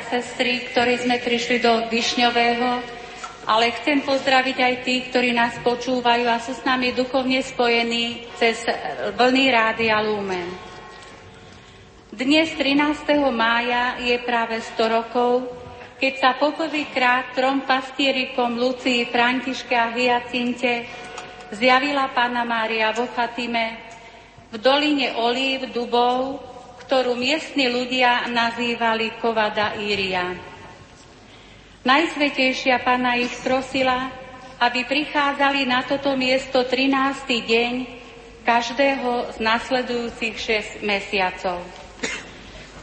a sestry, ktorí sme prišli do Višňového, ale chcem pozdraviť aj tých, ktorí nás počúvajú a sú s nami duchovne spojení cez vlny Rádia Lumen. Dnes 13. mája je práve 100 rokov, keď sa poprvýkrát trom pastierikom Lucii, Františke a Hyacinte zjavila Pána Mária vo Fatime v doline Olív dubov, ktorú miestni ľudia nazývali Kovada Íria. Najsvetejšia Pana ich prosila, aby prichádzali na toto miesto 13. deň každého z nasledujúcich 6 mesiacov.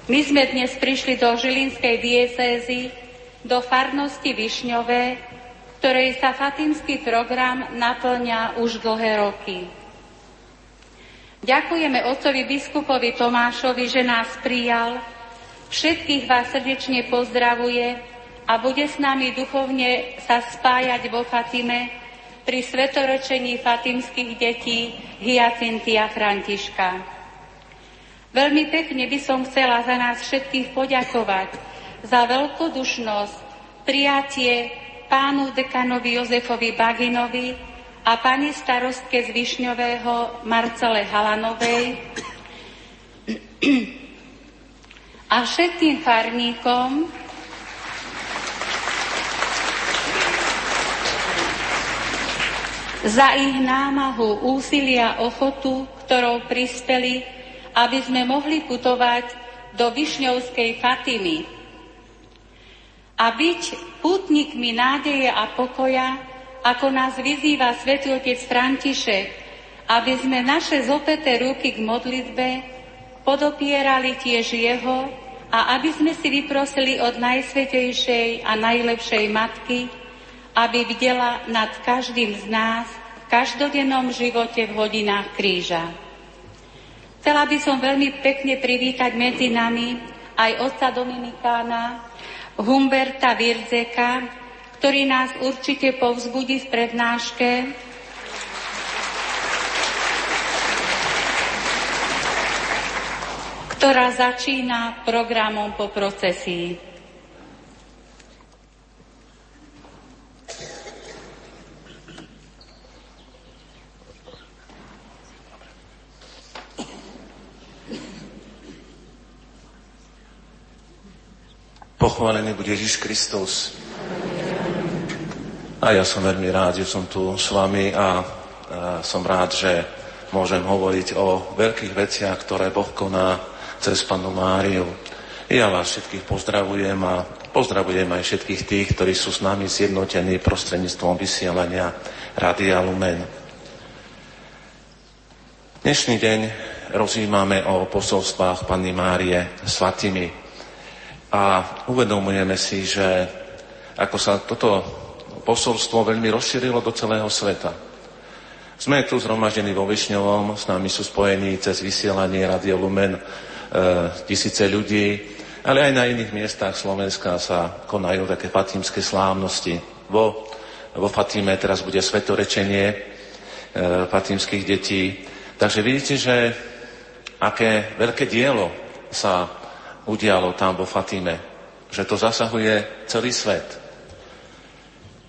My sme dnes prišli do Žilinskej diecézy, do farnosti Višňové, ktorej sa fatimský program naplňa už dlhé roky. Ďakujeme otcovi biskupovi Tomášovi, že nás prijal, všetkých vás srdečne pozdravuje a bude s nami duchovne sa spájať vo Fatime pri svetorečení fatimských detí Hyacintia Františka. Veľmi pekne by som chcela za nás všetkých poďakovať za veľkodušnosť, prijatie pánu dekanovi Jozefovi Baginovi, a pani starostke z Višňového Marcele Halanovej. A všetkým farníkom, za ich námahu, úsilia, ochotu, ktorou prispeli, aby sme mohli putovať do Višňovskej Fatimy. A byť putníkmi nádeje a pokoja, ako nás vyzýva svätý otec František, aby sme naše zopeté ruky k modlitbe podopierali tiež jeho a aby sme si vyprosili od najsvetejšej a najlepšej matky, aby videla nad každým z nás v každodennom živote v hodinách kríža. Chcela by som veľmi pekne privítať medzi nami aj otca Dominikána Humberta Virzeka, ktorý nás určite povzbudí v prednáške. ktorá začína programom po procesii. Pochválený bude Ježiš Kristus. A ja som veľmi rád, že som tu s vami a, a som rád, že môžem hovoriť o veľkých veciach, ktoré Boh koná cez Panu Máriu. Ja vás všetkých pozdravujem a pozdravujem aj všetkých tých, ktorí sú s nami zjednotení prostredníctvom vysielania Radia Lumen. Dnešný deň rozímame o posolstvách Panny Márie svatými a uvedomujeme si, že ako sa toto posolstvo veľmi rozšírilo do celého sveta. Sme tu zhromaždení vo Višňovom, s nami sú spojení cez vysielanie Radio Lumen e, tisíce ľudí, ale aj na iných miestach Slovenska sa konajú také fatímske slávnosti. Vo, vo Fatíme teraz bude svetorečenie e, fatímskych detí. Takže vidíte, že aké veľké dielo sa udialo tam vo Fatíme, že to zasahuje celý svet.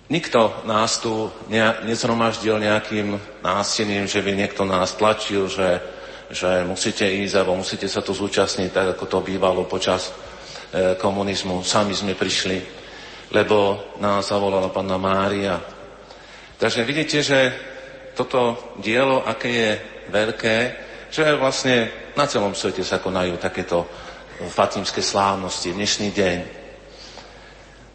Nikto nás tu ne, nezhromaždil nejakým nástením, že by niekto nás tlačil, že, že musíte ísť alebo musíte sa tu zúčastniť, tak ako to bývalo počas e, komunizmu. Sami sme prišli, lebo nás zavolala Panna Mária. Takže vidíte, že toto dielo, aké je veľké, že vlastne na celom svete sa konajú takéto fatimské slávnosti dnešný deň.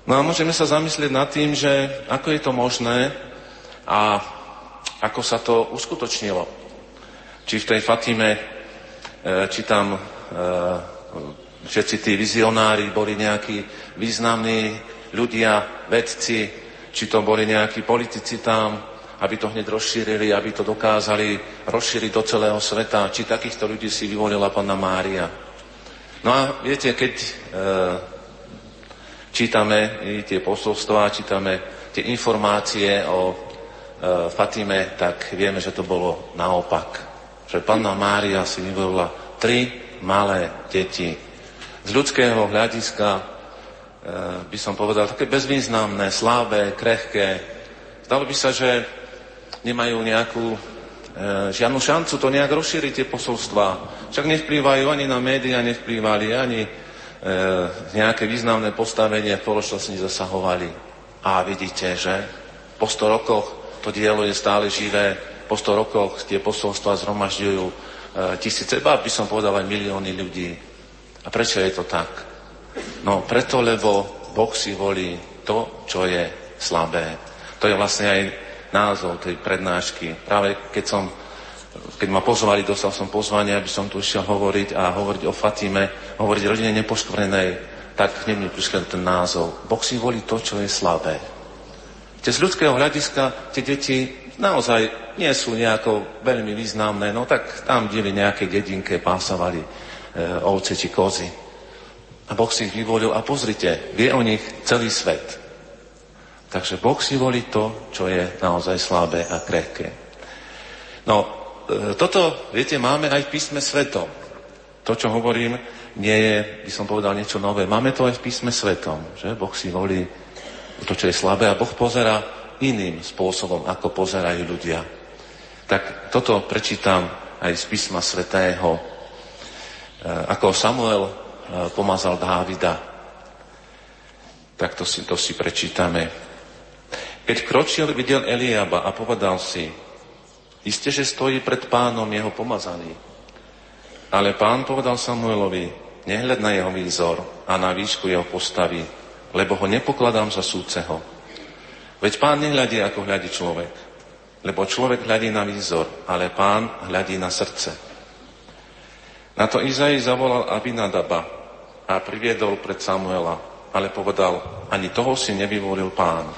No a môžeme sa zamyslieť nad tým, že ako je to možné a ako sa to uskutočnilo. Či v tej Fatime, e, či tam e, všetci tí vizionári boli nejakí významní ľudia, vedci, či to boli nejakí politici tam, aby to hneď rozšírili, aby to dokázali rozšíriť do celého sveta, či takýchto ľudí si vyvolila Panna Mária. No a viete, keď e, čítame tie posolstvá, čítame tie informácie o e, Fatime, tak vieme, že to bolo naopak. Že Panna Mária si vyvolila tri malé deti. Z ľudského hľadiska by som povedal, také bezvýznamné, slabé, krehké. Zdalo by sa, že nemajú nejakú e, žiadnu šancu to nejak rozšíriť tie posolstva. Však nevplývajú ani na médiá, nevplývali ani e, nejaké významné postavenie v spoločnosti zasahovali. A vidíte, že po 100 rokoch to dielo je stále živé, po 100 rokoch tie posolstva zhromažďujú e, tisíce, ba by som povedal aj milióny ľudí. A prečo je to tak? No preto, lebo Boh si volí to, čo je slabé. To je vlastne aj názov tej prednášky. Práve keď som keď ma pozvali, dostal som pozvanie, aby som tu išiel hovoriť a hovoriť o Fatime, hovoriť rodine nepoškvrnenej, tak hneď mi prišiel ten názov. Boh si volí to, čo je slabé. Tie z ľudského hľadiska tie deti naozaj nie sú nejako veľmi významné, no tak tam dieli nejaké dedinke, pásovali e, ovce či kozy. A Boh si ich vyvolil a pozrite, vie o nich celý svet. Takže Boh si volí to, čo je naozaj slabé a krehké. No, toto, viete, máme aj v písme svetom. To, čo hovorím, nie je, by som povedal, niečo nové. Máme to aj v písme svetom, že Boh si volí to, čo je slabé a Boh pozera iným spôsobom, ako pozerajú ľudia. Tak toto prečítam aj z písma svetého, e, ako Samuel e, pomazal Dávida. Tak to si, to si prečítame. Keď kročil, videl Eliaba a povedal si, iste, že stojí pred pánom jeho pomazaný. Ale pán povedal Samuelovi, nehľad na jeho výzor a na výšku jeho postavy, lebo ho nepokladám za súceho. Veď pán nehľadí, ako hľadí človek, lebo človek hľadí na výzor, ale pán hľadí na srdce. Na to Izai zavolal Abinadaba a priviedol pred Samuela, ale povedal, ani toho si nevyvolil pán.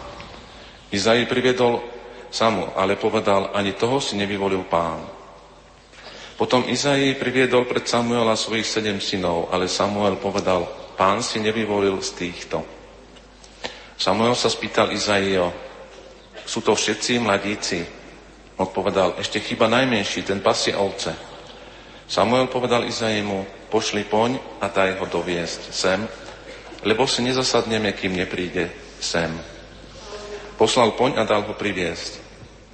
Izai priviedol Samu, ale povedal, ani toho si nevyvolil pán. Potom Izai priviedol pred Samuela svojich sedem synov, ale Samuel povedal, pán si nevyvolil z týchto. Samuel sa spýtal Izaio, sú to všetci mladíci? Odpovedal, ešte chyba najmenší, ten pasie ovce. Samuel povedal Izaimu, pošli poň a daj ho doviesť sem, lebo si nezasadneme, kým nepríde sem. Poslal poň a dal ho priviesť.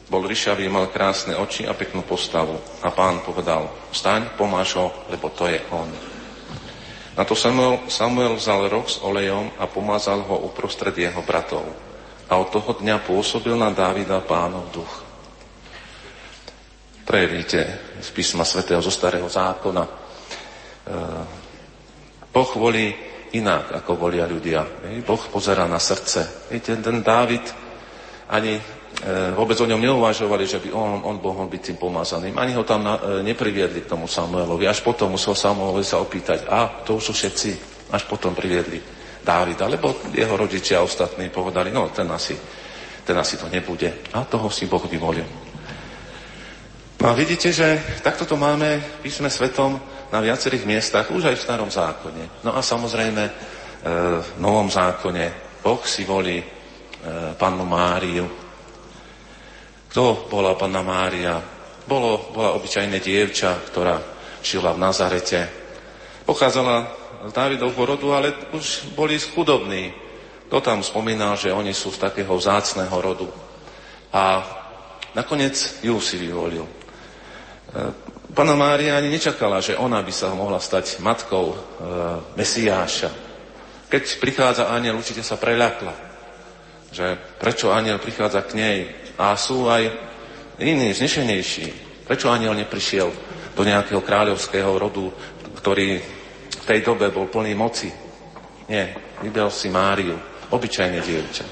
Bol ryšavý, mal krásne oči a peknú postavu. A pán povedal, vstaň, pomáš ho, lebo to je on. Na to Samuel, Samuel vzal roh s olejom a pomazal ho uprostred jeho bratov. A od toho dňa pôsobil na Dávida pánov duch. Víte, z písma svätého zo starého zákona. E, volí inak, ako volia ľudia. Boh pozera na srdce. Viete, ten Dávid ani e, vôbec o ňom neuvažovali, že by on, on mohol byť tým pomazaným. Ani ho tam na, e, nepriviedli k tomu Samuelovi. Až potom musel Samuelovi sa opýtať, a to už sú všetci. Až potom priviedli Dávida, lebo jeho rodičia a ostatní povedali, no ten asi, ten asi to nebude. A toho si Boh vyvolil. No a vidíte, že takto to máme písme svetom na viacerých miestach, už aj v starom zákone. No a samozrejme e, v novom zákone Boh si volí pannu Máriu. Kto bola panna Mária? Bolo, bola obyčajné dievča, ktorá žila v Nazarete. Pochádzala z Dávidovho rodu, ale už boli chudobní. Kto tam spomínal, že oni sú z takého vzácného rodu. A nakoniec ju si vyvolil. E, Pana Mária ani nečakala, že ona by sa mohla stať matkou e, Mesiáša. Keď prichádza aniel, určite sa preľakla že prečo aniel prichádza k nej a sú aj iní, znešenejší. Prečo aniel neprišiel do nejakého kráľovského rodu, ktorý v tej dobe bol plný moci? Nie, vybral si Máriu, obyčajné dievča.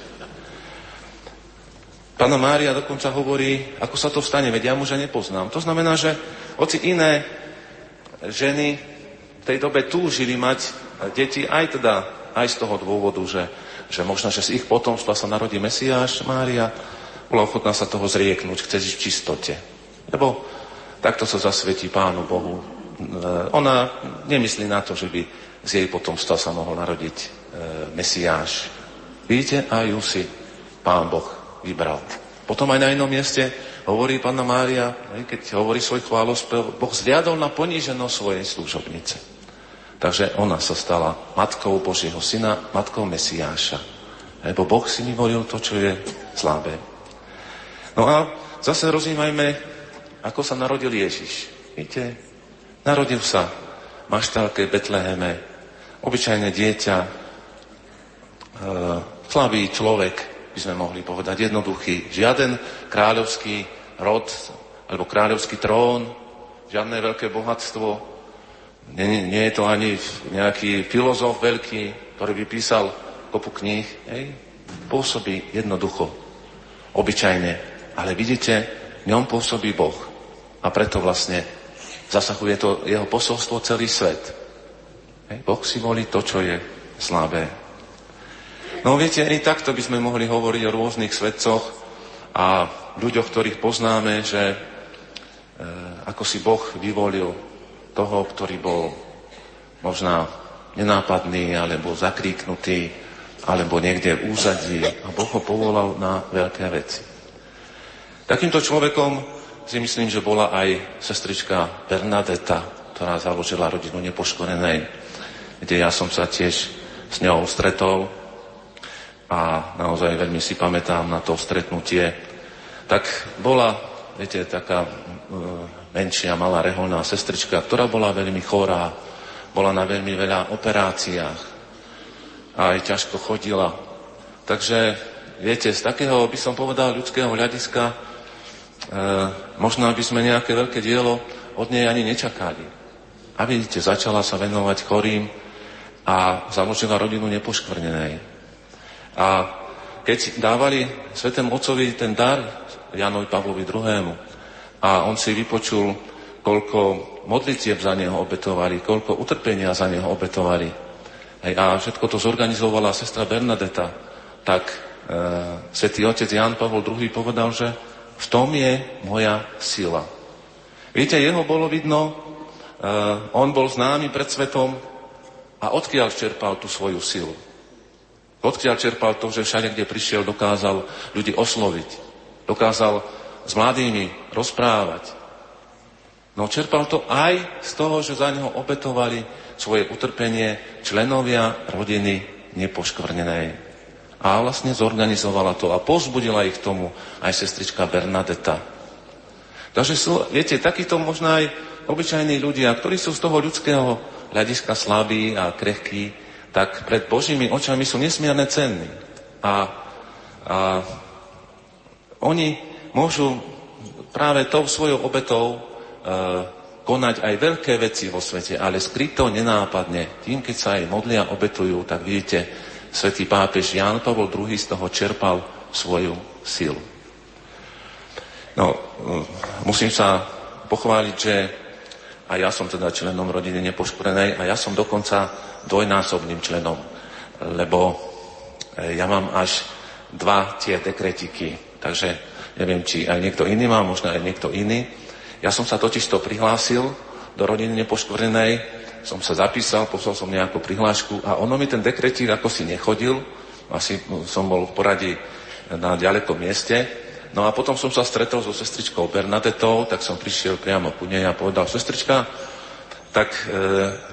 Pána Mária dokonca hovorí, ako sa to stane, veď ja muža nepoznám. To znamená, že hoci iné ženy v tej dobe túžili mať deti aj teda aj z toho dôvodu, že že možno, že z ich potomstva sa narodí Mesiáš, Mária, bola ochotná sa toho zrieknúť, chce žiť v čistote. Lebo takto sa zasvetí Pánu Bohu. E, ona nemyslí na to, že by z jej potomstva sa mohol narodiť e, Mesiáš. Vidíte, a ju si Pán Boh vybral. Potom aj na inom mieste hovorí Pána Mária, keď hovorí svoj chválospev, Boh zliadol na poníženosť svojej služobnice. Takže ona sa stala matkou Božieho syna, matkou Mesiáša. Lebo Boh si vyvolil to, čo je slabé. No a zase rozímajme, ako sa narodil Ježiš. Víte, narodil sa v maštálke Betleheme, obyčajné dieťa, e, slabý človek, by sme mohli povedať, jednoduchý. Žiaden kráľovský rod alebo kráľovský trón, žiadne veľké bohatstvo, nie, nie je to ani nejaký filozof veľký, ktorý by písal kopu kníh. Hej? Pôsobí jednoducho, obyčajne. Ale vidíte, ňom pôsobí Boh. A preto vlastne zasahuje to jeho posolstvo celý svet. Hej? Boh si volí to, čo je slabé. No viete, ani takto by sme mohli hovoriť o rôznych svetcoch a ľuďoch, ktorých poznáme, že e, ako si Boh vyvolil toho, ktorý bol možná nenápadný, alebo zakríknutý, alebo niekde v úzadí a Boh ho povolal na veľké veci. Takýmto človekom si myslím, že bola aj sestrička Bernadeta, ktorá založila rodinu nepoškorenej, kde ja som sa tiež s ňou stretol a naozaj veľmi si pamätám na to stretnutie. Tak bola, viete, taká menšia, malá reholná sestrička, ktorá bola veľmi chorá, bola na veľmi veľa operáciách a aj ťažko chodila. Takže, viete, z takého, by som povedal, ľudského hľadiska, e, možno by sme nejaké veľké dielo od nej ani nečakali. A vidíte, začala sa venovať chorým a založila rodinu nepoškvrnenej. A keď dávali Svetému Otcovi ten dar Janovi Pavlovi II., a on si vypočul, koľko modlitieb za neho obetovali, koľko utrpenia za neho obetovali. Hej, a všetko to zorganizovala sestra Bernadeta. Tak e, svätý otec Jan Pavol II povedal, že v tom je moja sila. Viete, jeho bolo vidno, e, on bol známy pred svetom a odkiaľ čerpal tú svoju silu. Odkiaľ čerpal to, že všade, kde prišiel, dokázal ľudí osloviť. Dokázal s mladými rozprávať. No čerpal to aj z toho, že za neho obetovali svoje utrpenie členovia rodiny nepoškvrnenej. A vlastne zorganizovala to a pozbudila ich tomu aj sestrička Bernadeta. Takže sú, viete, takíto možno aj obyčajní ľudia, ktorí sú z toho ľudského hľadiska slabí a krehkí, tak pred Božími očami sú nesmierne cenní. A, a oni môžu práve tou svojou obetou e, konať aj veľké veci vo svete, ale skryto, nenápadne. Tým, keď sa aj modlia, obetujú, tak vidíte, svätý pápež Jan Pavol II z toho čerpal svoju silu. No, e, musím sa pochváliť, že a ja som teda členom rodiny nepoškorenej a ja som dokonca dvojnásobným členom, lebo e, ja mám až dva tie dekretiky. Takže Neviem, či aj niekto iný má, možno aj niekto iný. Ja som sa totiž to prihlásil do rodiny nepoškvrnenej, som sa zapísal, poslal som nejakú prihlášku a ono mi ten dekretík ako si nechodil, asi som bol v poradí na ďalekom mieste. No a potom som sa stretol so sestričkou Bernadetou, tak som prišiel priamo ku nej a povedal, sestrička, tak e,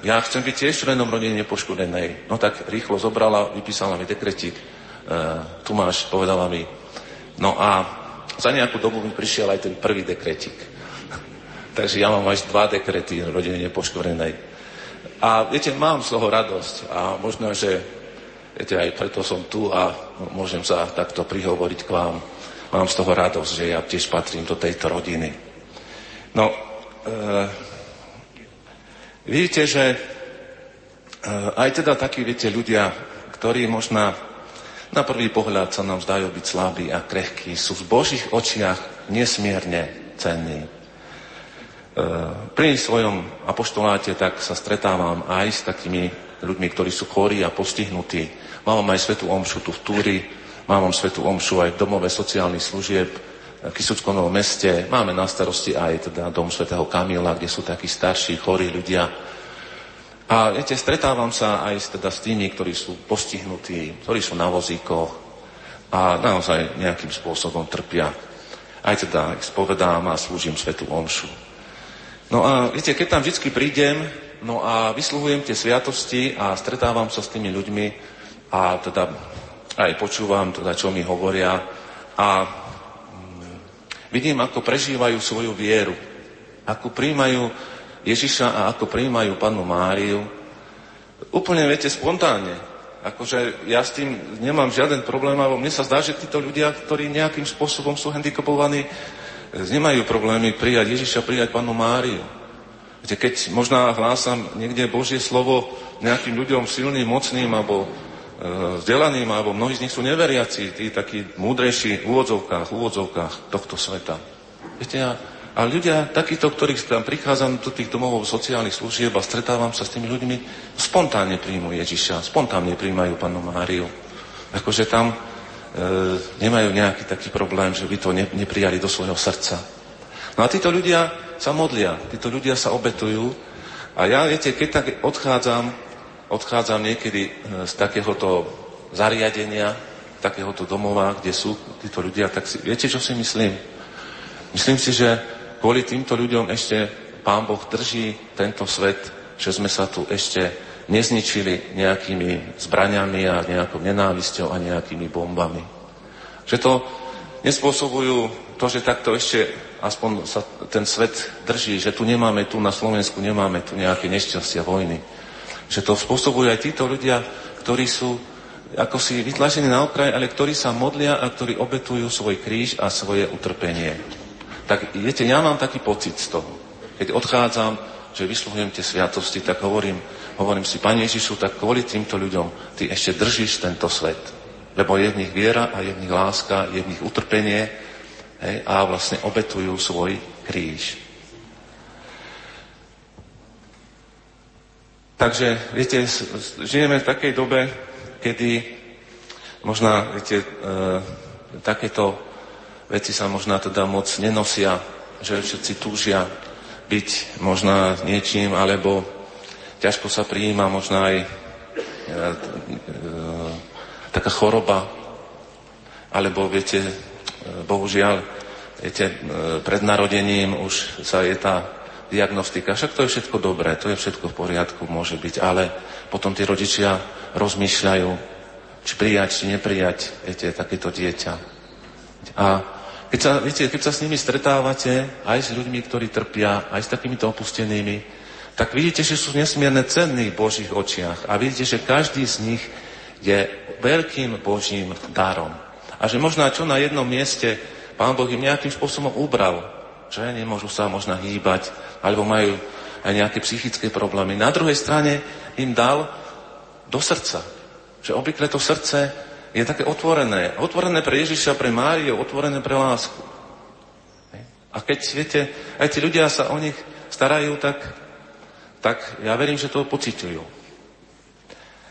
ja chcem byť tiež členom rodiny nepoškodenej. No tak rýchlo zobrala, vypísala mi dekretík, e, tu máš, povedala mi. No a za nejakú dobu mi prišiel aj ten prvý dekretík. Takže ja mám až dva dekrety v rodine nepoškorenej. A viete, mám z toho radosť a možno, že viete, aj preto som tu a môžem sa takto prihovoriť k vám. Mám z toho radosť, že ja tiež patrím do tejto rodiny. No, e, vidíte, že e, aj teda takí, viete, ľudia, ktorí možno na prvý pohľad sa nám zdajú byť slabí a krehkí, sú v Božích očiach nesmierne cenní. E, pri svojom apoštoláte tak sa stretávam aj s takými ľuďmi, ktorí sú chorí a postihnutí. Mám aj svetú omšu tu v Túri, mám svetú omšu aj v domove sociálnych služieb v Kisuckonom meste. Máme na starosti aj teda dom svätého Kamila, kde sú takí starší, chorí ľudia, a viete, stretávam sa aj teda s tými, ktorí sú postihnutí, ktorí sú na vozíkoch a naozaj nejakým spôsobom trpia. Aj teda ich spovedám a slúžim svetu omšu. No a viete, keď tam vždy prídem, no a vysluhujem tie sviatosti a stretávam sa s tými ľuďmi a teda aj počúvam, teda, čo mi hovoria a mm, vidím, ako prežívajú svoju vieru, ako príjmajú Ježiša a ako príjmajú Pannu Máriu. Úplne, viete, spontánne. Akože ja s tým nemám žiaden problém, alebo mne sa zdá, že títo ľudia, ktorí nejakým spôsobom sú handicapovaní, nemajú problémy prijať Ježiša, prijať Pannu Máriu. Viete, keď možná hlásam niekde Božie slovo nejakým ľuďom silným, mocným, alebo E, vzdelaným, alebo mnohí z nich sú neveriaci, tí takí múdrejší v úvodzovkách, v úvodzovkách tohto sveta. Viete, a, a ľudia, takíto, ktorí tam prichádzam do tých domov sociálnych služieb a stretávam sa s tými ľuďmi, spontánne príjmu Ježiša, spontánne príjmajú Panu Máriu. Akože tam e, nemajú nejaký taký problém, že by to ne, neprijali do svojho srdca. No a títo ľudia sa modlia, títo ľudia sa obetujú a ja, viete, keď tak odchádzam, odchádzam niekedy e, z takéhoto zariadenia, takéhoto domova, kde sú títo ľudia, tak si, viete, čo si myslím? Myslím si, že kvôli týmto ľuďom ešte Pán Boh drží tento svet, že sme sa tu ešte nezničili nejakými zbraniami a nejakou nenávisťou a nejakými bombami. Že to nespôsobujú to, že takto ešte aspoň sa ten svet drží, že tu nemáme, tu na Slovensku nemáme tu nejaké nešťastia, vojny že to spôsobujú aj títo ľudia, ktorí sú ako si vytlačení na okraj, ale ktorí sa modlia a ktorí obetujú svoj kríž a svoje utrpenie. Tak viete, ja mám taký pocit z toho. Keď odchádzam, že vysluhujem tie sviatosti, tak hovorím, hovorím si, Pane Ježišu, tak kvôli týmto ľuďom ty ešte držíš tento svet. Lebo je v nich viera a je v nich láska, je v nich utrpenie hej, a vlastne obetujú svoj kríž. Takže, viete, žijeme v takej dobe, kedy možná, viete, e, takéto veci sa možná teda moc nenosia, že všetci túžia byť možná niečím, alebo ťažko sa prijíma možná aj e, e, taká choroba, alebo viete, e, bohužiaľ, viete, e, pred narodením už sa je tá diagnostika. Však to je všetko dobré, to je všetko v poriadku, môže byť, ale potom tí rodičia rozmýšľajú, či prijať, či neprijať, viete, takéto dieťa. A keď sa, viete, keď sa s nimi stretávate, aj s ľuďmi, ktorí trpia, aj s takýmito opustenými, tak vidíte, že sú nesmierne cenní v Božích očiach. A vidíte, že každý z nich je veľkým Božím darom. A že možno čo na jednom mieste Pán Boh im nejakým spôsobom ubral, že nemôžu sa možno hýbať, alebo majú aj nejaké psychické problémy. Na druhej strane im dal do srdca. Že obvykle to srdce je také otvorené. Otvorené pre Ježiša, pre Máriu, otvorené pre lásku. A keď, viete, aj tí ľudia sa o nich starajú, tak, tak ja verím, že to pocitujú.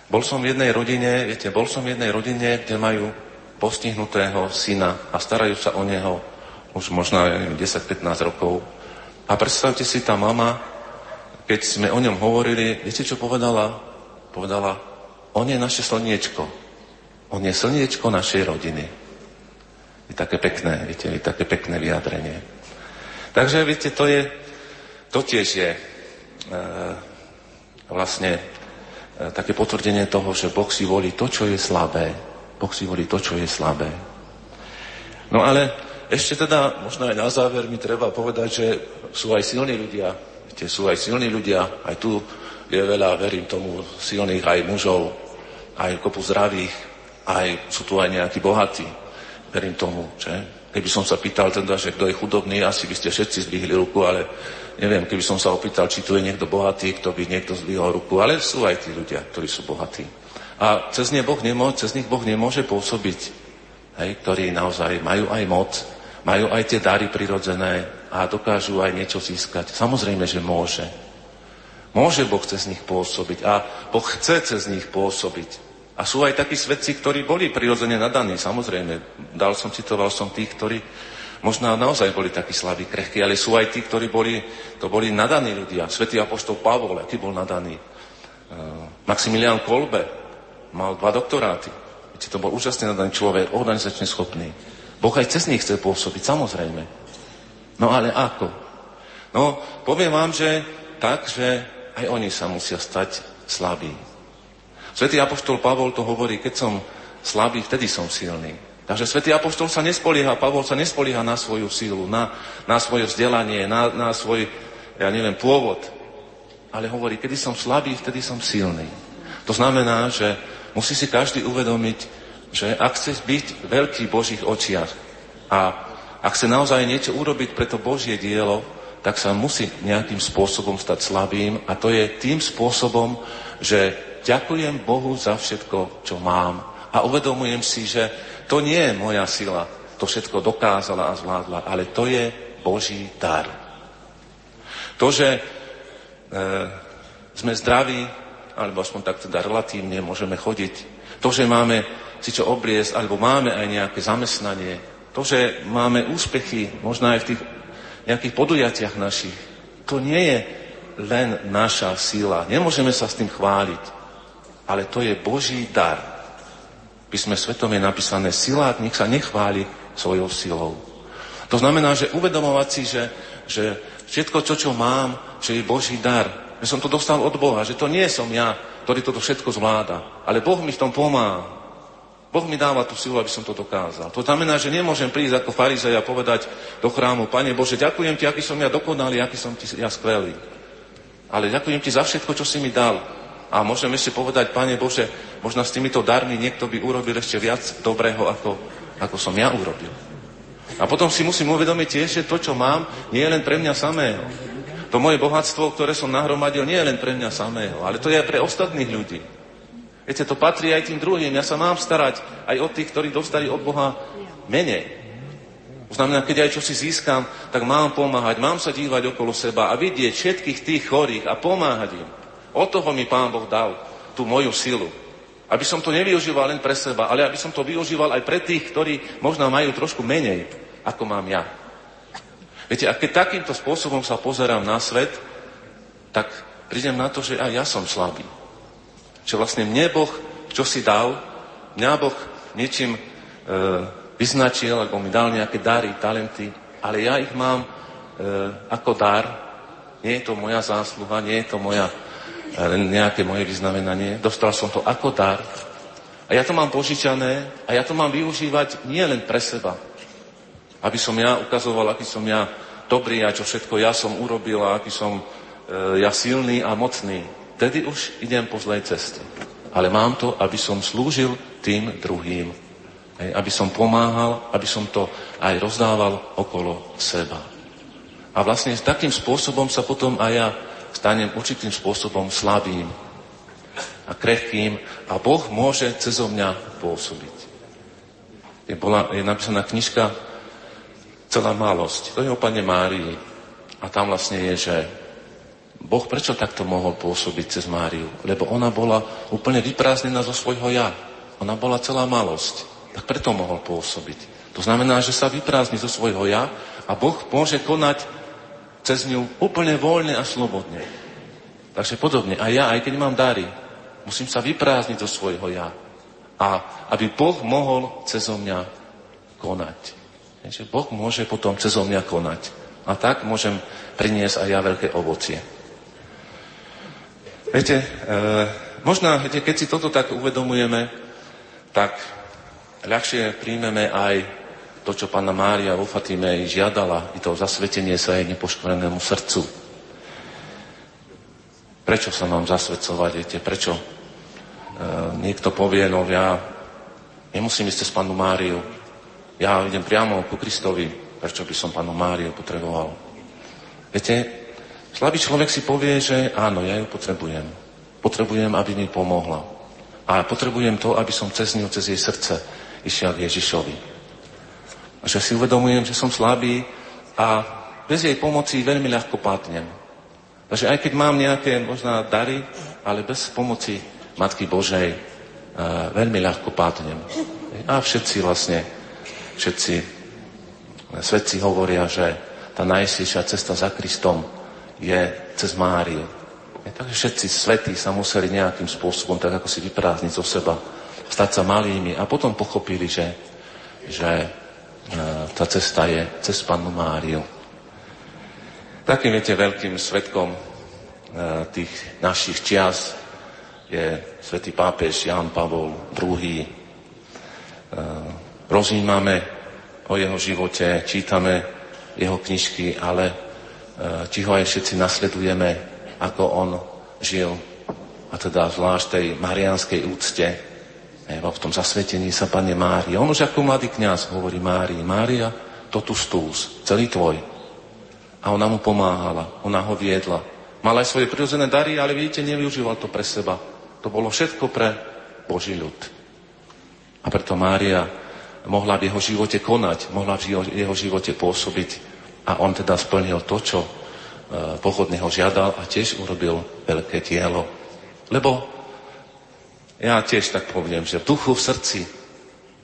Bol som v jednej rodine, viete, bol som v jednej rodine, kde majú postihnutého syna a starajú sa o neho už možno 10-15 rokov. A predstavte si, tá mama, keď sme o ňom hovorili, viete, čo povedala? Povedala, on je naše slniečko. On je slniečko našej rodiny. Je také pekné, viete, je také pekné vyjadrenie. Takže, viete, to je, to tiež je e, vlastne e, také potvrdenie toho, že Boh si volí to, čo je slabé. Boh si volí to, čo je slabé. No ale ešte teda, možno aj na záver mi treba povedať, že sú aj silní ľudia. Viete, sú aj silní ľudia. Aj tu je veľa, verím tomu, silných aj mužov, aj kopu zdravých, aj sú tu aj nejakí bohatí. Verím tomu, že? Keby som sa pýtal teda, že kto je chudobný, asi by ste všetci zdvihli ruku, ale neviem, keby som sa opýtal, či tu je niekto bohatý, kto by niekto zdvihol ruku, ale sú aj tí ľudia, ktorí sú bohatí. A cez, ne boh nemôže, cez nich Boh nemôže pôsobiť, hej, ktorí naozaj majú aj moc, majú aj tie dary prirodzené a dokážu aj niečo získať. Samozrejme, že môže. Môže Boh cez nich pôsobiť a Boh chce cez nich pôsobiť. A sú aj takí svedci, ktorí boli prirodzene nadaní, samozrejme. Dal som, citoval som tých, ktorí možno naozaj boli takí slabí, krehkí, ale sú aj tí, ktorí boli, to boli nadaní ľudia. Svetý apoštol Pavol, aký bol nadaný. Uh, Maximilian Kolbe mal dva doktoráty. Viete, to bol úžasne nadaný človek, organizačne schopný. Boh aj cez nich chce pôsobiť, samozrejme. No ale ako? No, poviem vám, že tak, že aj oni sa musia stať slabí. Svetý Apoštol Pavol to hovorí, keď som slabý, vtedy som silný. Takže svätý Apoštol sa nespolieha, Pavol sa nespolieha na svoju sílu, na, na svoje vzdelanie, na, na svoj, ja neviem, pôvod. Ale hovorí, kedy som slabý, vtedy som silný. To znamená, že musí si každý uvedomiť, že ak chce byť veľký v Božích očiach a ak chce naozaj niečo urobiť pre to Božie dielo, tak sa musí nejakým spôsobom stať slabým a to je tým spôsobom, že ďakujem Bohu za všetko, čo mám a uvedomujem si, že to nie je moja sila, to všetko dokázala a zvládla, ale to je Boží dar. To, že e, sme zdraví, alebo aspoň tak teda relatívne môžeme chodiť, to, že máme si čo obliesť, alebo máme aj nejaké zamestnanie, to, že máme úspechy, možno aj v tých nejakých podujatiach našich, to nie je len naša síla. Nemôžeme sa s tým chváliť, ale to je Boží dar písme svetom je napísané, nech sa nechváli svojou silou. To znamená, že uvedomovať si, že, že všetko, čo, čo mám, že je Boží dar. Že som to dostal od Boha, že to nie som ja, ktorý toto všetko zvláda. Ale Boh mi v tom pomáha. Boh mi dáva tú silu, aby som to dokázal. To znamená, že nemôžem prísť ako farizej a povedať do chrámu, Pane Bože, ďakujem Ti, aký som ja dokonalý, aký som Ti ja skvelý. Ale ďakujem Ti za všetko, čo si mi dal. A môžem ešte povedať, Pane Bože, možno s týmito darmi niekto by urobil ešte viac dobrého, ako, ako som ja urobil. A potom si musím uvedomiť tiež, že to, čo mám, nie je len pre mňa samého. To moje bohatstvo, ktoré som nahromadil, nie je len pre mňa samého, ale to je aj pre ostatných ľudí. Viete, to patrí aj tým druhým. Ja sa mám starať aj o tých, ktorí dostali od Boha menej. To znamená, keď aj čo si získam, tak mám pomáhať, mám sa dívať okolo seba a vidieť všetkých tých chorých a pomáhať im. O toho mi Pán Boh dal tú moju silu. Aby som to nevyužíval len pre seba, ale aby som to využíval aj pre tých, ktorí možno majú trošku menej, ako mám ja. Viete, a keď takýmto spôsobom sa pozerám na svet, tak prídem na to, že aj ja som slabý. Že vlastne mne Boh, čo si dal, mňa Boh niečím e, vyznačil, alebo mi dal nejaké dary, talenty, ale ja ich mám e, ako dar. Nie je to moja zásluha, nie je to moja nejaké moje vyznamenanie. Dostal som to ako dar. A ja to mám požičané a ja to mám využívať nie len pre seba. Aby som ja ukazoval, aký som ja dobrý a čo všetko ja som urobil a aký som e, ja silný a mocný. Tedy už idem po zlej ceste. Ale mám to, aby som slúžil tým druhým. Hej, aby som pomáhal, aby som to aj rozdával okolo seba. A vlastne takým spôsobom sa potom aj ja stanem určitým spôsobom slabým a krehkým a Boh môže cez mňa pôsobiť. Je, bola, je napísaná knižka Celá malosť. To je o Pane Márii. A tam vlastne je, že Boh prečo takto mohol pôsobiť cez Máriu? Lebo ona bola úplne vyprázdnená zo svojho ja. Ona bola celá malosť. Tak preto mohol pôsobiť. To znamená, že sa vyprázdni zo svojho ja a Boh môže konať cez ňu úplne voľne a slobodne. Takže podobne. A ja, aj keď mám dary, musím sa vyprázdniť zo svojho ja. A aby Boh mohol cez mňa konať. Takže Boh môže potom cez mňa konať. A tak môžem priniesť aj ja veľké ovocie. Viete, e, možno, viete, keď si toto tak uvedomujeme, tak ľahšie príjmeme aj to, čo pána Mária vo Fatime žiadala, i to zasvetenie sa jej nepoškvrnenému srdcu. Prečo sa mám zasvedcovať, viete, prečo? E, niekto povie, no ja nemusím ísť cez pánu Máriu, ja idem priamo ku Kristovi, prečo by som pánu Máriu potreboval. Viete, slabý človek si povie, že áno, ja ju potrebujem. Potrebujem, aby mi pomohla. A potrebujem to, aby som cez ňu, cez jej srdce išiel Ježišovi že si uvedomujem, že som slabý a bez jej pomoci veľmi ľahko padnem. Takže aj keď mám nejaké možná dary, ale bez pomoci Matky Božej uh, veľmi ľahko padnem. A všetci vlastne, všetci svedci hovoria, že tá najistejšia cesta za Kristom je cez Máriu. Takže všetci svetí sa museli nejakým spôsobom, tak ako si vyprázdniť zo seba, stať sa malými a potom pochopili, že, že tá cesta je cez Pannu Máriu. Takým, viete, veľkým svetkom tých našich čias je svätý pápež Jan Pavol II. E, rozímame o jeho živote, čítame jeho knižky, ale e, či ho aj všetci nasledujeme, ako on žil, a teda zvlášť tej marianskej úcte, v tom zasvetení sa Pane Mári. On už ako mladý kňaz hovorí Márii, Mária, totus stús, celý tvoj. A ona mu pomáhala, ona ho viedla. Mal aj svoje prirodzené dary, ale vidíte, nevyužíval to pre seba. To bolo všetko pre Boží ľud. A preto Mária mohla v jeho živote konať, mohla v jeho živote pôsobiť. A on teda splnil to, čo e, pochodný ho žiadal a tiež urobil veľké dielo. Lebo ja tiež tak poviem, že v duchu v srdci,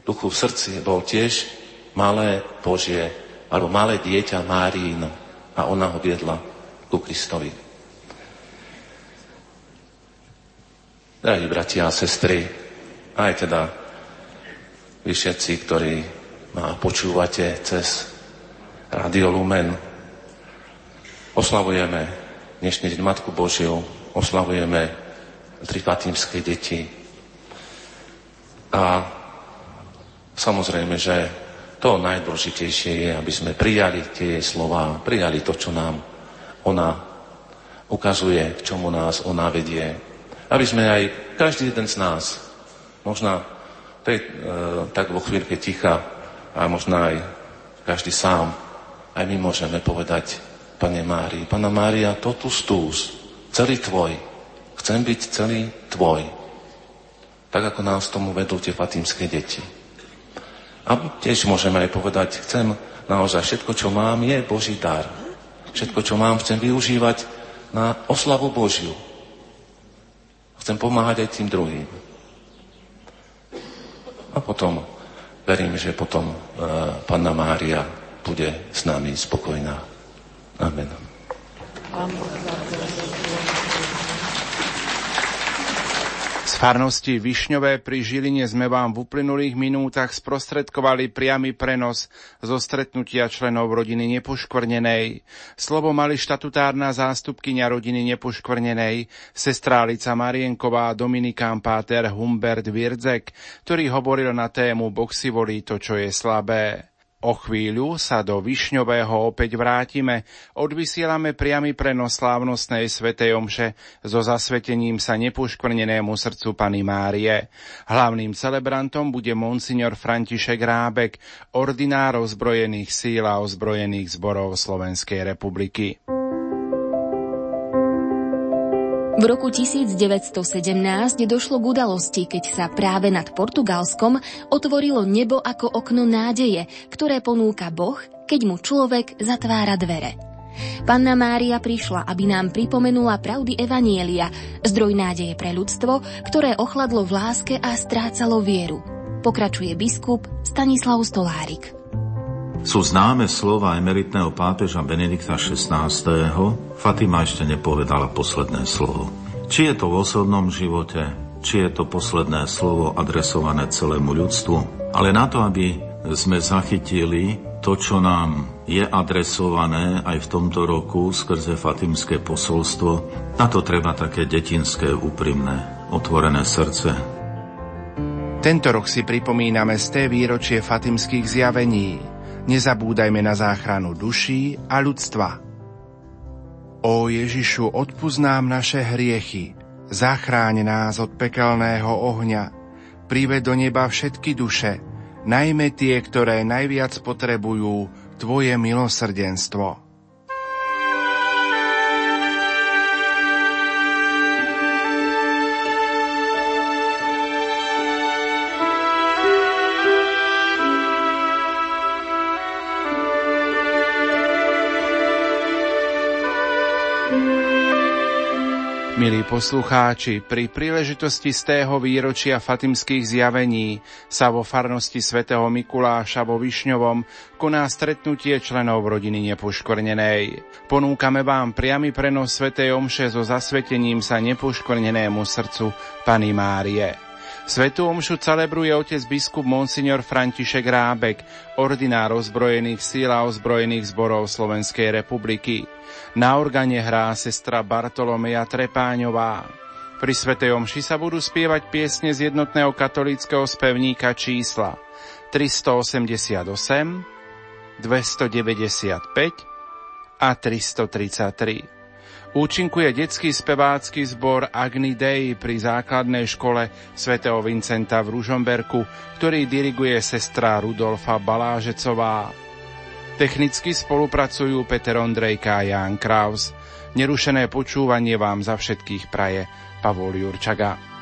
duchu v srdci bol tiež malé Božie, alebo malé dieťa Máríno a ona ho viedla ku Kristovi. Drahí bratia a sestry, aj teda vy všetci, ktorí ma počúvate cez Radio Lumen, oslavujeme dnešný deň Matku Božiu, oslavujeme tri fatimské deti, a samozrejme, že to najdôležitejšie je, aby sme prijali tie slova, prijali to, čo nám ona ukazuje, k čomu nás ona vedie. Aby sme aj, každý jeden z nás, možno tej, e, tak vo chvíľke ticha, a možno aj každý sám, aj my môžeme povedať, Pane Mári, Pana Mária, totus tus, celý tvoj, chcem byť celý tvoj tak ako nás tomu vedú tie fatímske deti. A tiež môžeme aj povedať, chcem naozaj všetko, čo mám, je Boží dar. Všetko, čo mám, chcem využívať na oslavu Božiu. Chcem pomáhať aj tým druhým. A potom verím, že potom e, Panna Mária bude s nami spokojná. Amen. Amen. Farnosti Višňové pri Žiline sme vám v uplynulých minútach sprostredkovali priamy prenos zo stretnutia členov rodiny Nepoškvrnenej. Slovo mali štatutárna zástupkynia rodiny Nepoškvrnenej, sestrálica Marienková Dominikán Páter Humbert Virdzek, ktorý hovoril na tému Boh si volí to, čo je slabé. O chvíľu sa do Višňového opäť vrátime. Odvysielame priamy prenos slávnostnej svetej omše so zasvetením sa nepoškvrnenému srdcu Pany Márie. Hlavným celebrantom bude monsignor František Rábek, ordinár ozbrojených síl a ozbrojených zborov Slovenskej republiky. V roku 1917 došlo k udalosti, keď sa práve nad Portugalskom otvorilo nebo ako okno nádeje, ktoré ponúka Boh, keď mu človek zatvára dvere. Panna Mária prišla, aby nám pripomenula pravdy Evanielia, zdroj nádeje pre ľudstvo, ktoré ochladlo v láske a strácalo vieru. Pokračuje biskup Stanislav Stolárik sú známe slova emeritného pápeža Benedikta XVI. Fatima ešte nepovedala posledné slovo. Či je to v osobnom živote, či je to posledné slovo adresované celému ľudstvu, ale na to, aby sme zachytili to, čo nám je adresované aj v tomto roku skrze Fatimské posolstvo, na to treba také detinské, úprimné, otvorené srdce. Tento rok si pripomíname z té výročie fatimských zjavení, Nezabúdajme na záchranu duší a ľudstva. Ó Ježišu, odpúsť nám naše hriechy, zachráň nás od pekelného ohňa, prived do neba všetky duše, najmä tie, ktoré najviac potrebujú Tvoje milosrdenstvo. Milí poslucháči, pri príležitosti z tého výročia fatimských zjavení sa vo farnosti svätého Mikuláša vo Višňovom koná stretnutie členov rodiny nepoškornenej. Ponúkame vám priamy prenos svätej Omše so zasvetením sa nepoškornenému srdcu Pany Márie. Svetú omšu celebruje otec biskup Monsignor František Rábek, ordinár ozbrojených síl a ozbrojených zborov Slovenskej republiky. Na organe hrá sestra Bartolomeja Trepáňová. Pri Svetej omši sa budú spievať piesne z jednotného katolického spevníka čísla 388, 295 a 333. Účinkuje detský spevácky zbor Agni Dei pri základnej škole svätého Vincenta v Ružomberku, ktorý diriguje sestra Rudolfa Balážecová. Technicky spolupracujú Peter Ondrejka a Jan Kraus. Nerušené počúvanie vám za všetkých praje Pavol Jurčaga.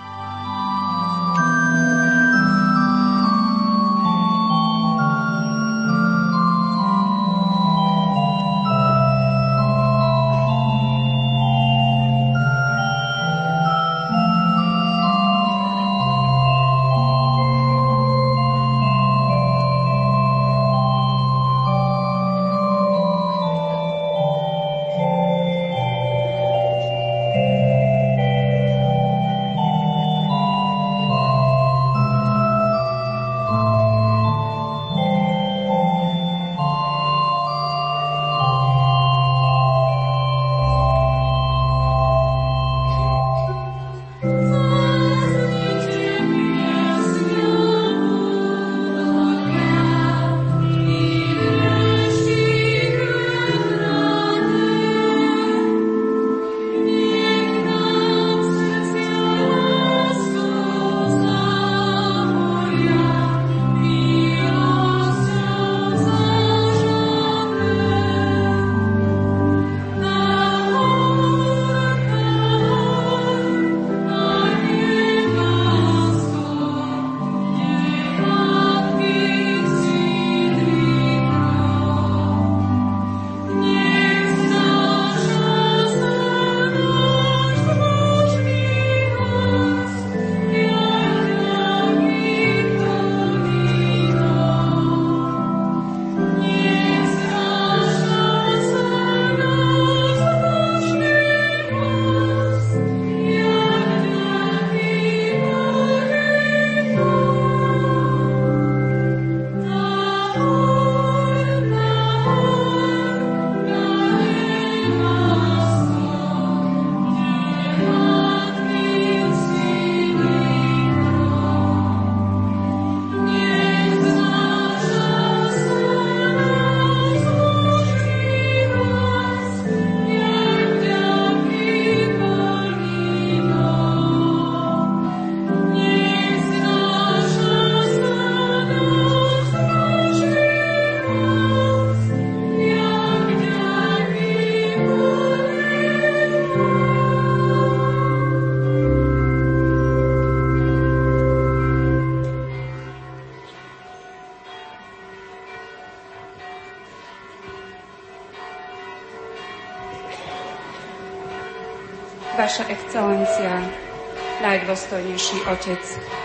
Najdôstojnejší otec,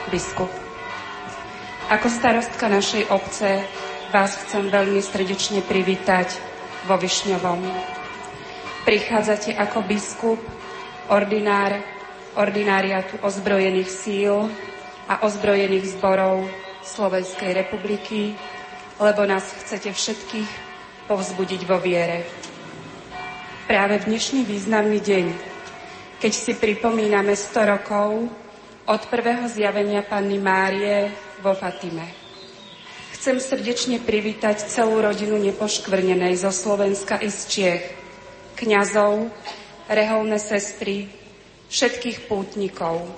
biskup. Ako starostka našej obce vás chcem veľmi srdečne privítať vo Višňovom. Prichádzate ako biskup, ordinár, ordináriatu ozbrojených síl a ozbrojených zborov Slovenskej republiky, lebo nás chcete všetkých povzbudiť vo viere. Práve v dnešný významný deň keď si pripomíname 100 rokov od prvého zjavenia Panny Márie vo Fatime. Chcem srdečne privítať celú rodinu nepoškvrnenej zo Slovenska i z Čiech, kňazov, reholné sestry, všetkých pútnikov.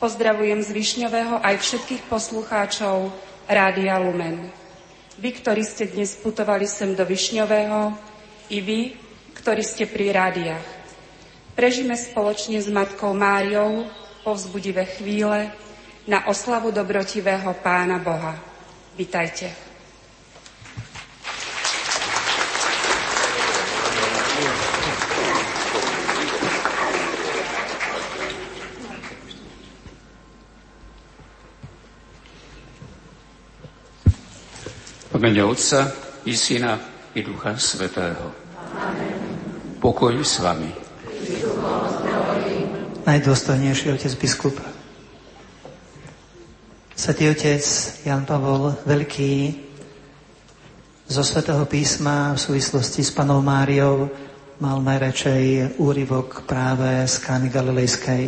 Pozdravujem z Višňového aj všetkých poslucháčov Rádia Lumen. Vy, ktorí ste dnes putovali sem do Višňového, i vy, ktorí ste pri rádiách. Prežime spoločne s Matkou Máriou povzbudivé chvíle na oslavu dobrotivého Pána Boha. Vitajte. Mene Otca i Syna i Ducha Svetého. Amen. Pokoj s vami. Najdôstojnejší otec biskup, Svetý otec Jan Pavol Veľký zo Svetého písma v súvislosti s panou Máriou mal najradšej úryvok práve z Kány Galilejskej.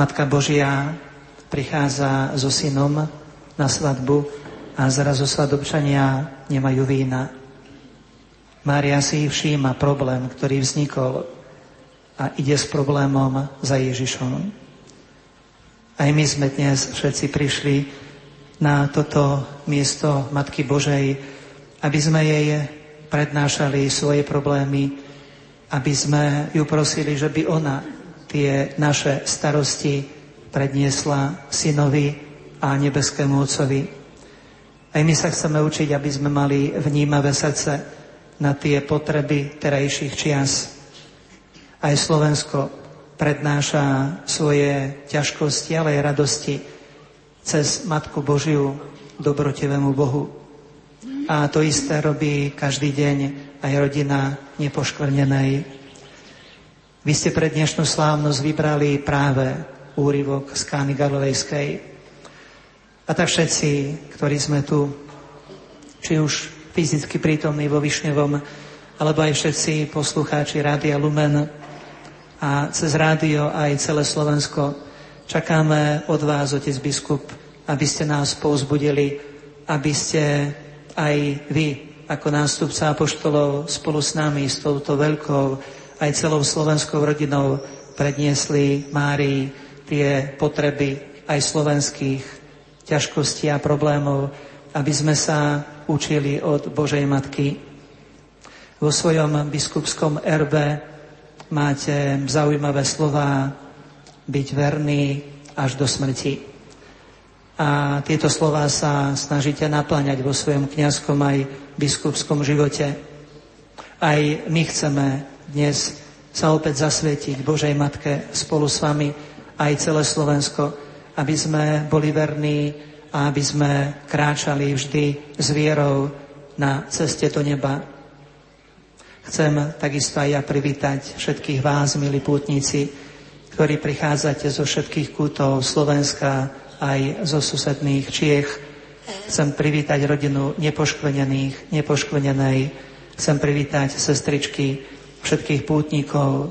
Matka Božia prichádza so synom na svadbu a zrazu svadobčania nemajú vína. Mária si všíma problém, ktorý vznikol a ide s problémom za Ježišom. Aj my sme dnes všetci prišli na toto miesto Matky Božej, aby sme jej prednášali svoje problémy, aby sme ju prosili, že by ona tie naše starosti predniesla synovi a nebeskému Otcovi. Aj my sa chceme učiť, aby sme mali vnímavé srdce na tie potreby terajších čias. Aj Slovensko prednáša svoje ťažkosti, ale aj radosti cez Matku Božiu dobrotivému Bohu. A to isté robí každý deň aj rodina nepoškvrnenej. Vy ste pre dnešnú slávnosť vybrali práve úryvok z Kány Galilejskej. A tak všetci, ktorí sme tu, či už fyzicky prítomní vo Višňovom, alebo aj všetci poslucháči Rádia Lumen a cez rádio aj celé Slovensko, čakáme od vás, otec biskup, aby ste nás povzbudili, aby ste aj vy, ako nástupca apoštolov, spolu s nami, s touto veľkou, aj celou slovenskou rodinou predniesli Márii tie potreby aj slovenských ťažkostí a problémov, aby sme sa učili od Božej Matky. Vo svojom biskupskom erbe máte zaujímavé slova byť verný až do smrti. A tieto slova sa snažíte naplňať vo svojom kňazskom aj biskupskom živote. Aj my chceme dnes sa opäť zasvietiť Božej Matke spolu s vami, aj celé Slovensko, aby sme boli verní a aby sme kráčali vždy s vierou na ceste do neba. Chcem takisto aj ja privítať všetkých vás, milí pútnici, ktorí prichádzate zo všetkých kútov Slovenska, aj zo susedných Čiech. Chcem privítať rodinu nepoškvenených, nepoškvenenej. Chcem privítať sestričky, všetkých pútnikov.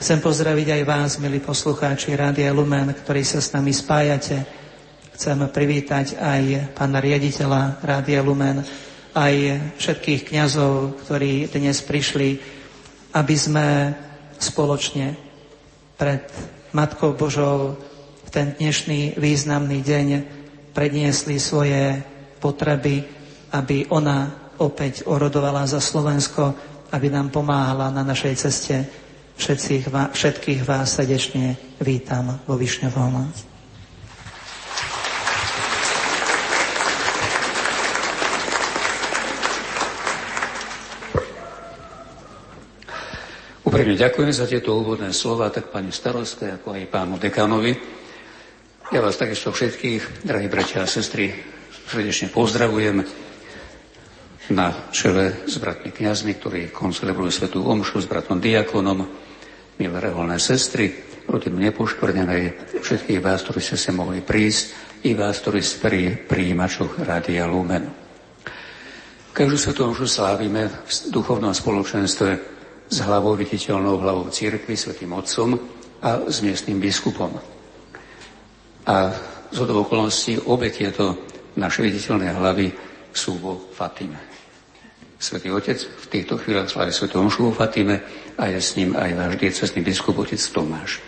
Chcem pozdraviť aj vás, milí poslucháči Rádia Lumen, ktorí sa s nami spájate. Chcem privítať aj pána riaditeľa Rádia Lumen, aj všetkých kňazov, ktorí dnes prišli, aby sme spoločne pred Matkou Božou ten dnešný významný deň predniesli svoje potreby, aby ona opäť orodovala za Slovensko, aby nám pomáhala na našej ceste. Všetkých, všetkých vás srdečne vítam vo Višňovom. Úprimne ďakujem za tieto úvodné slova, tak pani starostke, ako aj pánu dekanovi. Ja vás takisto všetkých, drahí bratia a sestry, srdečne pozdravujem na čele s bratmi kňazmi, ktorí koncelebrujú svetú omšu s bratom diakonom, milé reholné sestry, rodinu nepoškvrnenej, všetkých vás, ktorí ste sa mohli prísť, i vás, ktorí ste pri príjimačoch Rádia Lumen. Každú svetú omšu slávime v duchovnom spoločenstve s hlavou viditeľnou hlavou církvy, svetým otcom a s miestnym biskupom. A z okolností obe tieto naše viditeľné hlavy sú vo Fatime. Svetý Otec v týchto chvíľach slávi Svetú Omšu vo Fatime a je s ním aj váš diecesný biskup Otec Tomáš.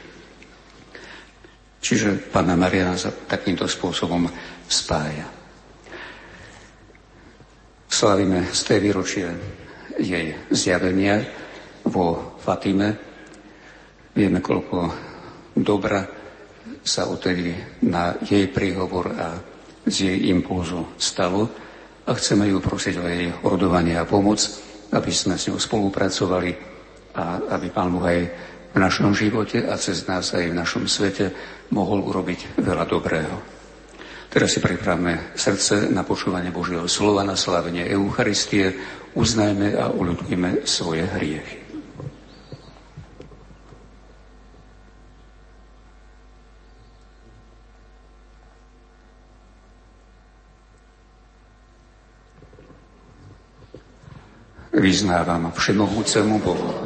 Čiže Pána Maria nás takýmto spôsobom spája. Slavíme z tej výročie jej zjavenia vo Fatime. Vieme, koľko dobra sa odtedy na jej príhovor a z jej impulzu stalo a chceme ju prosiť o jej ordovanie a pomoc, aby sme s ňou spolupracovali a aby Pán Boh aj v našom živote a cez nás aj v našom svete mohol urobiť veľa dobrého. Teraz si pripravme srdce na počúvanie Božieho slova, na slávenie Eucharistie, uznajme a uľudujme svoje hriechy. Vyznávam všemohúcemu Bohu.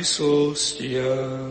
Iisus, ja.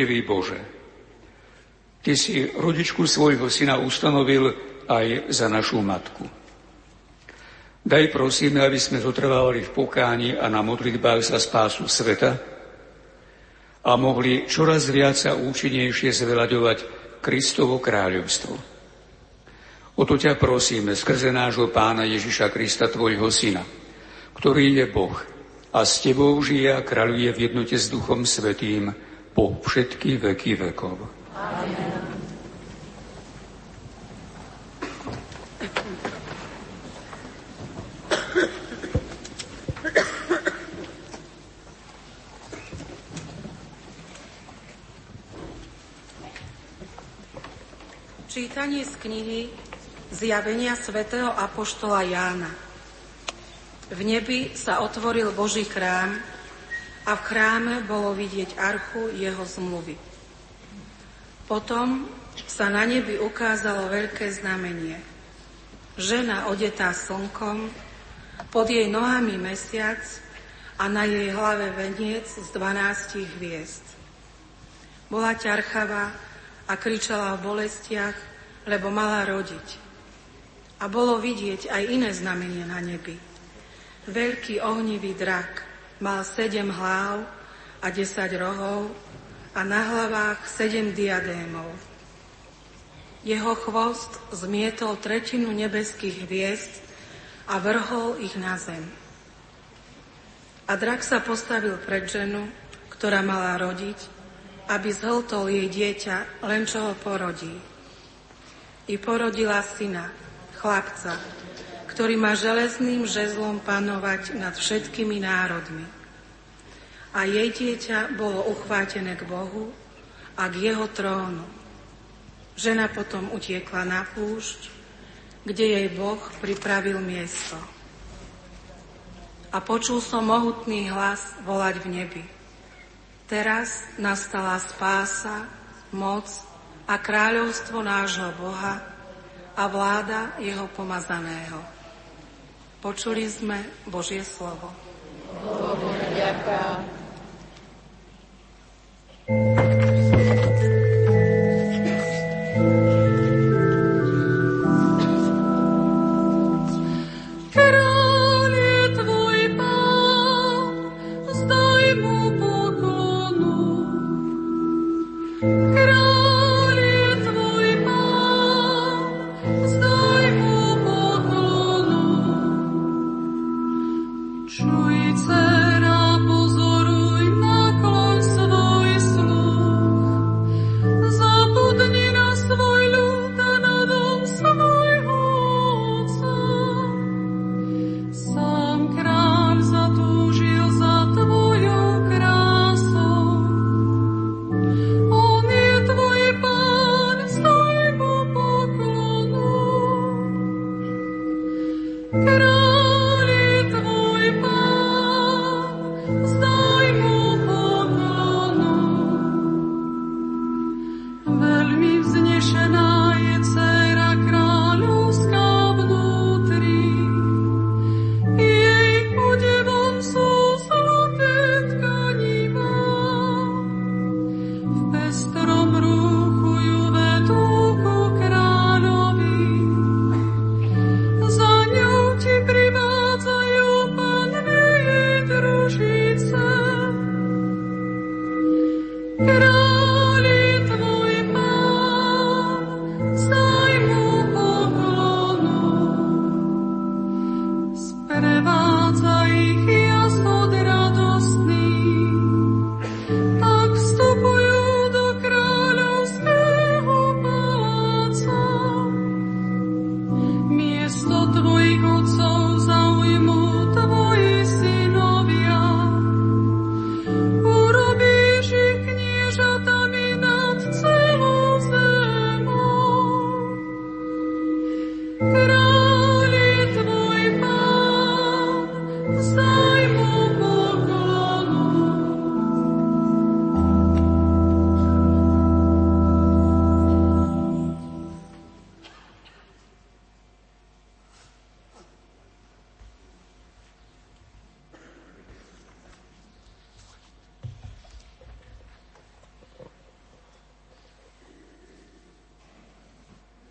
Dobrotivý Bože. Ty si rodičku svojho syna ustanovil aj za našu matku. Daj prosíme, aby sme zotrvávali v pokáni a na modlitbách za spásu sveta a mohli čoraz viac a účinnejšie zveľaďovať Kristovo kráľovstvo. O to ťa prosíme skrze nášho pána Ježiša Krista, tvojho syna, ktorý je Boh a s tebou žije a kráľuje v jednote s Duchom Svetým, všetky veky vekov. Čítanie z knihy Zjavenia svätého Apoštola Jána. V nebi sa otvoril Boží chrám a v chráme bolo vidieť archu jeho zmluvy. Potom sa na nebi ukázalo veľké znamenie. žena odetá slnkom, pod jej nohami mesiac a na jej hlave veniec z dvanástich hviezd. Bola ťarchavá a kričala v bolestiach, lebo mala rodiť. A bolo vidieť aj iné znamenie na nebi. Veľký ohnivý drak mal sedem hlav a desať rohov a na hlavách sedem diadémov. Jeho chvost zmietol tretinu nebeských hviezd a vrhol ich na zem. A drak sa postavil pred ženu, ktorá mala rodiť, aby zhltol jej dieťa, len čo ho porodí. I porodila syna, chlapca, ktorý má železným žezlom panovať nad všetkými národmi. A jej dieťa bolo uchvátené k Bohu a k jeho trónu. Žena potom utiekla na púšť, kde jej Boh pripravil miesto a počul som mohutný hlas volať v nebi. Teraz nastala spása, moc a kráľovstvo nášho Boha a vláda jeho pomazaného. Počuli sme Božie slovo. Bohu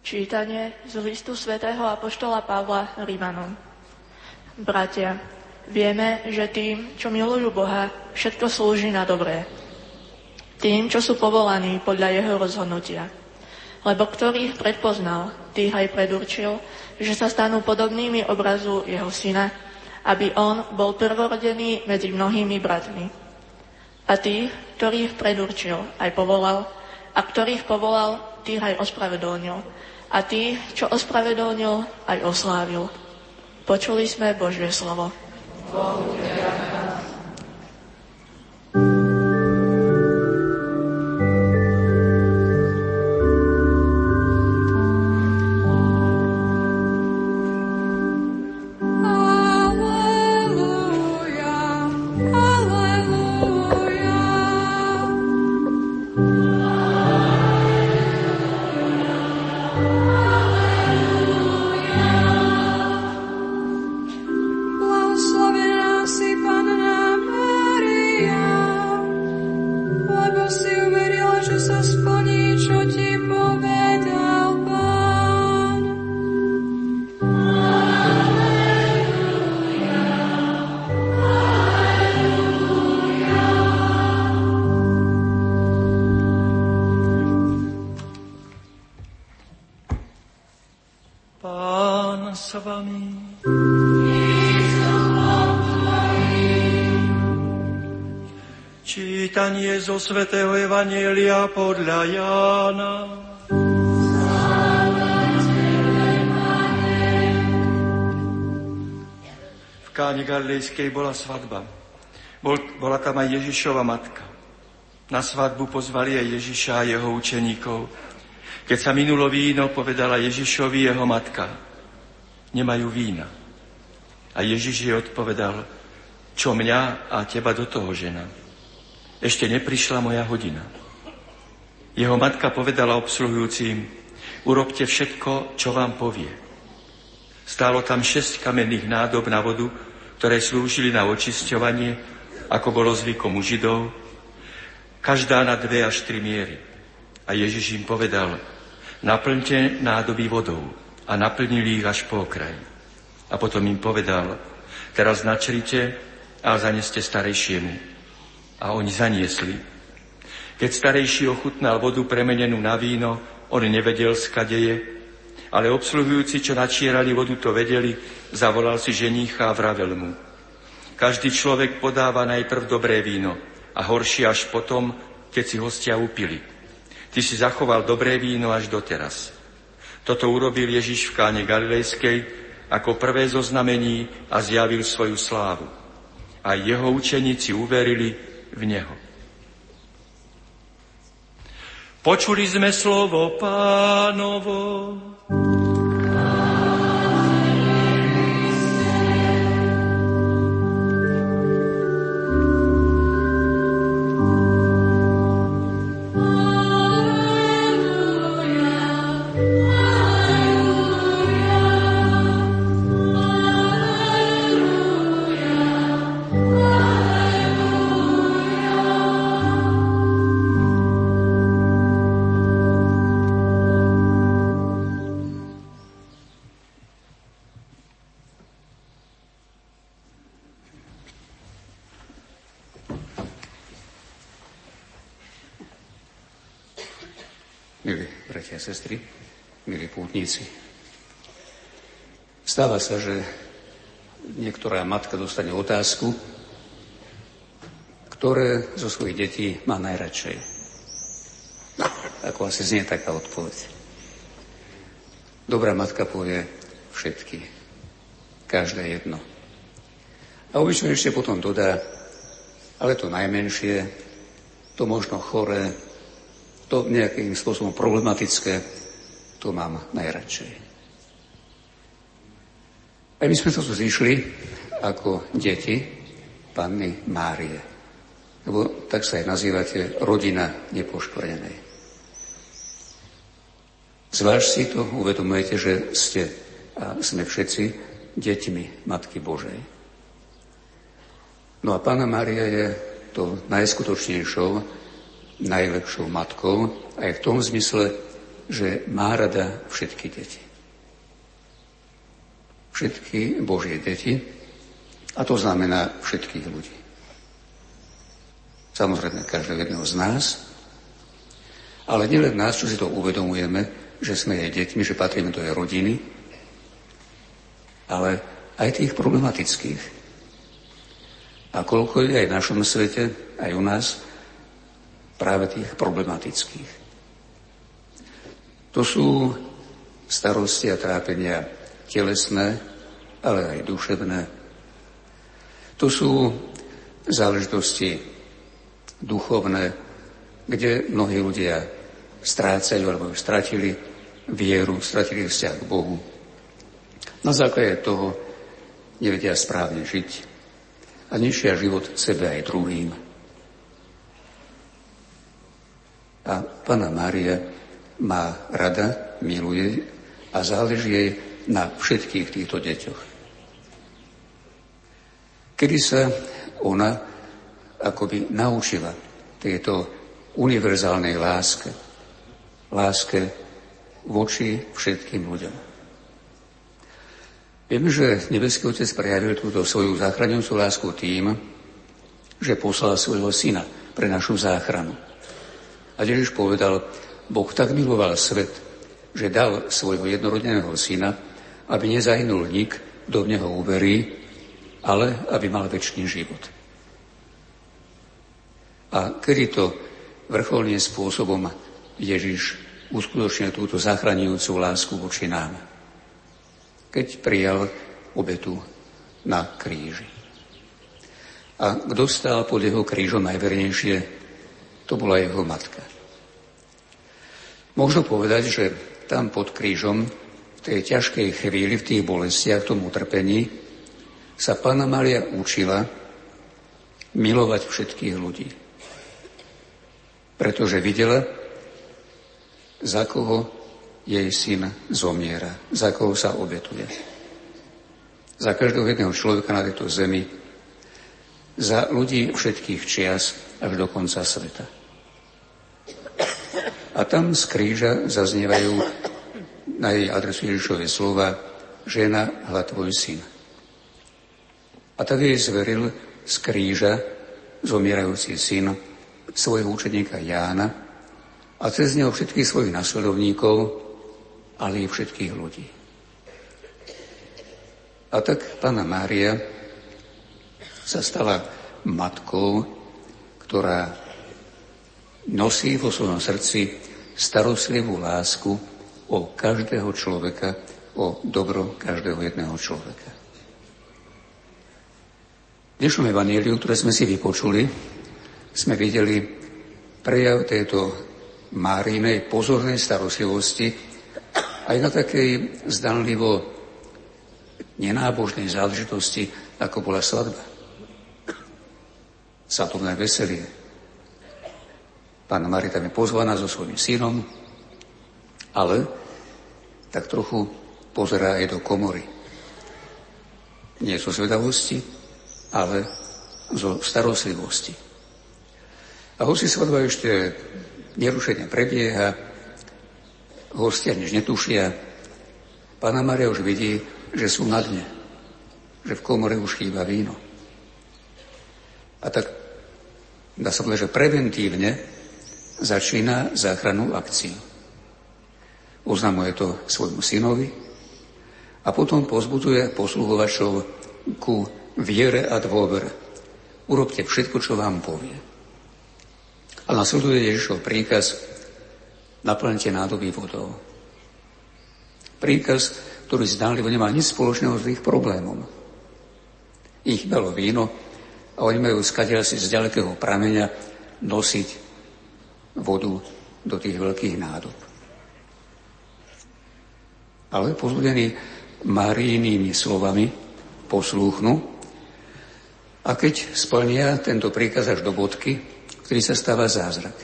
Čítanie z listu svätého Apoštola Pavla Rímanom. Bratia, vieme, že tým, čo milujú Boha, všetko slúži na dobré. Tým, čo sú povolaní podľa jeho rozhodnutia. Lebo ktorý ich predpoznal, tých aj predurčil, že sa stanú podobnými obrazu jeho syna, aby on bol prvorodený medzi mnohými bratmi. A tých, ktorých predurčil, aj povolal, a ktorých povolal, tých aj ospravedlnil a tí, čo ospravedlnil, aj oslávil. Počuli sme Božie slovo. Bohu zo svätého Evanielia podľa Jána. V Káne Galilejskej bola svadba. Bol, bola tam aj Ježišova matka. Na svadbu pozvali aj Ježiša a jeho učeníkov. Keď sa minulo víno, povedala Ježišovi jeho matka, nemajú vína. A Ježiš jej odpovedal, čo mňa a teba do toho žena. Ešte neprišla moja hodina. Jeho matka povedala obsluhujúcim, urobte všetko, čo vám povie. Stálo tam šesť kamenných nádob na vodu, ktoré slúžili na očisťovanie, ako bolo zvykom u Židov, každá na dve až tri miery. A Ježiš im povedal, naplňte nádoby vodou a naplnili ich až po okraj. A potom im povedal, teraz načrite a zaneste starejšiemu a oni zaniesli. Keď starejší ochutnal vodu premenenú na víno, on nevedel, skade je, ale obsluhujúci, čo načierali vodu, to vedeli, zavolal si ženícha a vravel mu. Každý človek podáva najprv dobré víno a horšie až potom, keď si hostia upili. Ty si zachoval dobré víno až doteraz. Toto urobil Ježiš v káne Galilejskej ako prvé zo znamení a zjavil svoju slávu. A jeho učeníci uverili, v Neho. Počuli sme slovo pánovo. Stáva sa, že niektorá matka dostane otázku, ktoré zo svojich detí má najradšej. Ako asi znie taká odpoveď. Dobrá matka povie všetky. Každé jedno. A obyčajne ešte potom dodá, ale to najmenšie, to možno choré, to nejakým spôsobom problematické, to mám najradšej. A my sme to tu zišli ako deti Panny Márie. Lebo tak sa aj nazývate rodina nepoškvrnenej. Zvlášť si to uvedomujete, že ste a sme všetci deťmi Matky Božej. No a Pána Mária je to najskutočnejšou najlepšou matkou aj v tom zmysle, že má rada všetky deti. Všetky Božie deti, a to znamená všetkých ľudí. Samozrejme, každého jedného z nás, ale nielen nás, čo si to uvedomujeme, že sme jej deťmi, že patríme do jej rodiny, ale aj tých problematických. A koľko je aj v našom svete, aj u nás, práve tých problematických. To sú starosti a trápenia telesné, ale aj duševné. To sú záležitosti duchovné, kde mnohí ľudia strácajú alebo stratili vieru, stratili vzťah k Bohu. Na základe toho nevedia správne žiť a ničia život sebe aj druhým. A Pana Mária má rada, miluje a záleží jej na všetkých týchto deťoch. Kedy sa ona akoby naučila tejto univerzálnej láske, láske voči všetkým ľuďom. Vieme, že Nebeský Otec prejavil túto svoju záchraňujúcu lásku tým, že poslal svojho syna pre našu záchranu. A Ježiš povedal, Boh tak miloval svet, že dal svojho jednorodneného syna, aby nezahynul nik, kto v neho uverí, ale aby mal väčší život. A kedy to vrcholným spôsobom Ježiš uskutočnil túto zachraňujúcu lásku voči nám. Keď prijal obetu na kríži. A kto stál pod jeho krížom najvernejšie, to bola jeho matka. Možno povedať, že tam pod krížom, v tej ťažkej chvíli, v tých bolestiach, v tom utrpení, sa Pána Maria učila milovať všetkých ľudí. Pretože videla, za koho jej syn zomiera, za koho sa obetuje. Za každého jedného človeka na tejto zemi, za ľudí všetkých čias až do konca sveta. A tam z kríža zaznievajú na jej adresu Ježišové slova žena, hľa tvoj syn. A tak jej zveril z kríža zomierajúci syn svojho učeníka Jána a cez neho všetkých svojich nasledovníkov, ale i všetkých ľudí. A tak pána Mária sa stala matkou, ktorá nosí vo svojom srdci starostlivú lásku o každého človeka, o dobro každého jedného človeka dnešnom evaníliu, ktoré sme si vypočuli, sme videli prejav tejto Márinej pozornej starostlivosti aj na takej zdanlivo nenábožnej záležitosti, ako bola svadba. Satovné veselie. Pána Marita je pozvaná so svojím synom, ale tak trochu pozerá aj do komory. Nie zo zvedavosti, ale zo starostlivosti. A hoci svadba ešte nerušene prebieha, hostia než netušia, pána Maria už vidí, že sú na dne, že v komore už chýba víno. A tak dá sa povedať, že preventívne začína záchrannú akciu. Oznamuje to svojmu synovi a potom pozbuduje posluhovačov ku viere a dôvere. Urobte všetko, čo vám povie. A nasleduje Ježišov príkaz, naplňte nádoby vodou. Príkaz, ktorý zdánlivo nemá nič spoločného s ich problémom. Ich bolo víno a oni majú skadiaľ si z ďalekého prameňa nosiť vodu do tých veľkých nádob. Ale pozbudení Marijnými slovami poslúchnu a keď splnia tento príkaz až do bodky, ktorý sa stáva zázrak.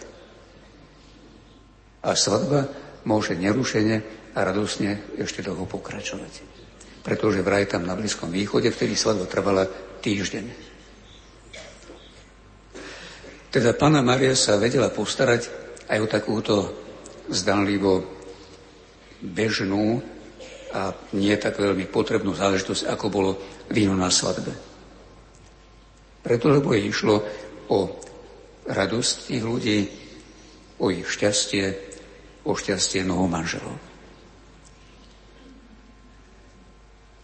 A svadba môže nerušene a radosne ešte dlho pokračovať. Pretože vraj tam na Blízkom východe, vtedy svadba trvala týždeň. Teda pána Maria sa vedela postarať aj o takúto zdanlivo bežnú a nie tak veľmi potrebnú záležitosť, ako bolo víno na svadbe. Preto, jej išlo o radosť tých ľudí, o ich šťastie, o šťastie mnoho manželov.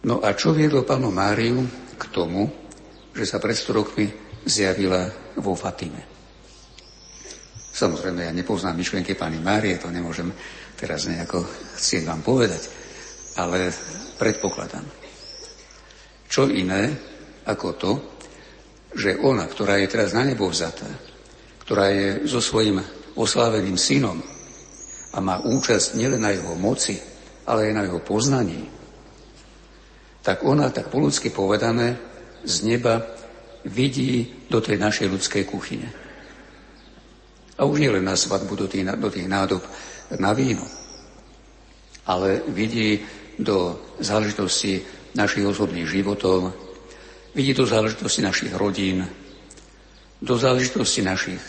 No a čo viedlo pánu Máriu k tomu, že sa pred 100 rokmi zjavila vo Fatime? Samozrejme, ja nepoznám myšlienky pani Márie, to nemôžem teraz nejako chcieť vám povedať, ale predpokladám. Čo iné ako to, že ona, ktorá je teraz na nebo vzatá, ktorá je so svojím osláveným synom a má účasť nielen na jeho moci, ale aj na jeho poznaní, tak ona, tak po ľudsky povedané, z neba vidí do tej našej ľudskej kuchyne. A už nie len na svadbu do tých, do tých nádob na víno, ale vidí do záležitosti našich osobných životov, Vidí do záležitosti našich rodín, do záležitosti našich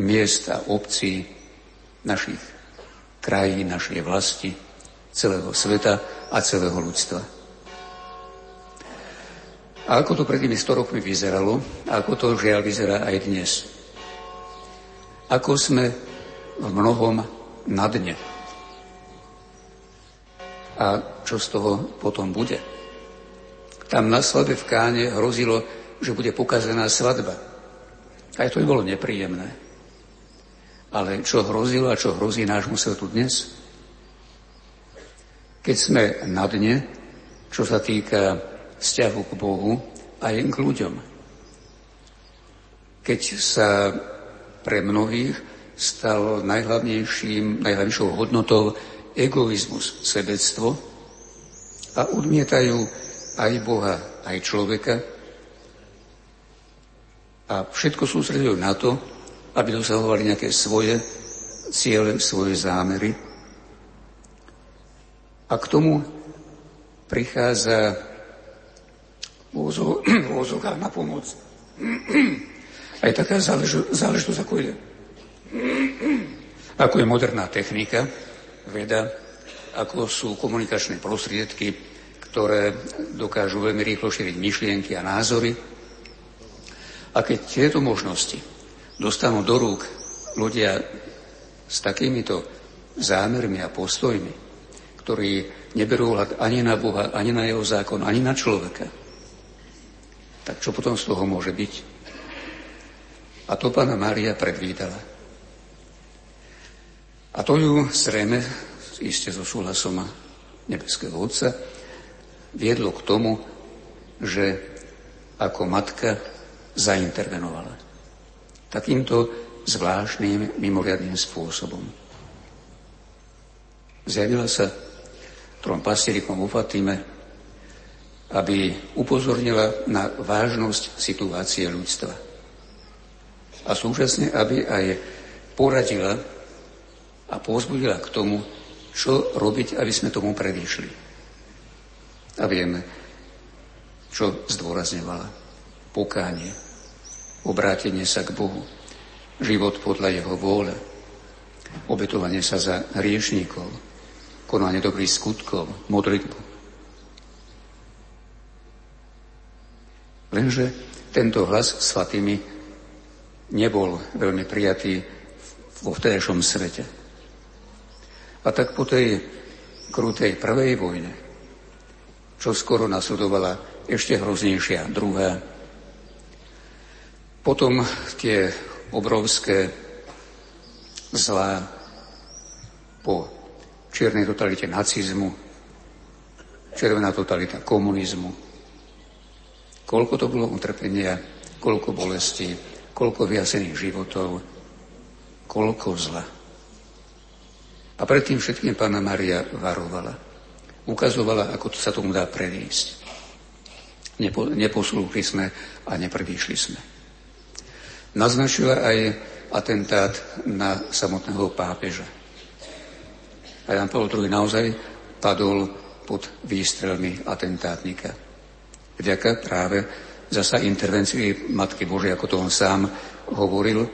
miest a obcí, našich krajín, našej vlasti, celého sveta a celého ľudstva. A ako to pred tými 100 rokmi vyzeralo, a ako to žiaľ vyzerá aj dnes. Ako sme v mnohom na dne. A čo z toho potom bude? Tam na svadbe v Káne hrozilo, že bude pokazená svadba. Aj to by bolo nepríjemné. Ale čo hrozilo a čo hrozí nášmu svetu dnes? Keď sme na dne, čo sa týka vzťahu k Bohu aj k ľuďom. Keď sa pre mnohých stal najhlavnejším, najhlavnejšou hodnotou egoizmus, sebectvo a odmietajú aj Boha, aj človeka a všetko sústredujú na to, aby dosahovali nejaké svoje ciele, svoje zámery. A k tomu prichádza vôzok na pomoc. Aj taká záležitosť, ako je, ako je moderná technika, veda, ako sú komunikačné prostriedky, ktoré dokážu veľmi rýchlo šíriť myšlienky a názory. A keď tieto možnosti dostanú do rúk ľudia s takýmito zámermi a postojmi, ktorí neberú hľad ani na Boha, ani na jeho zákon, ani na človeka, tak čo potom z toho môže byť? A to pána Mária predvídala. A to ju zrejme, iste so súhlasom nebeského Otca, viedlo k tomu, že ako matka zaintervenovala. Takýmto zvláštnym, mimoriadným spôsobom. Zjavila sa trom pastierikom vo Fatime, aby upozornila na vážnosť situácie ľudstva. A súčasne, aby aj poradila a pozbudila k tomu, čo robiť, aby sme tomu predišli. A vieme, čo zdôrazňovala. Pokánie, obrátenie sa k Bohu, život podľa Jeho vôle, obetovanie sa za hriešníkov, konanie dobrých skutkov, modlitbu. Lenže tento hlas svatými nebol veľmi prijatý vo vtedajšom svete. A tak po tej krutej prvej vojne čo skoro nasledovala ešte hroznejšia druhá. Potom tie obrovské zlá po čiernej totalite nacizmu, červená totalita komunizmu. Koľko to bolo utrpenia, koľko bolesti, koľko vyjasených životov, koľko zla. A predtým všetkým pána Maria varovala ukazovala, ako sa tomu dá predísť. Nepo, neposlúchli sme a nepredišli sme. Naznačila aj atentát na samotného pápeža. A Jan Pavel II naozaj padol pod výstrelmi atentátnika. Vďaka práve zasa intervencii Matky Božej, ako to on sám hovoril,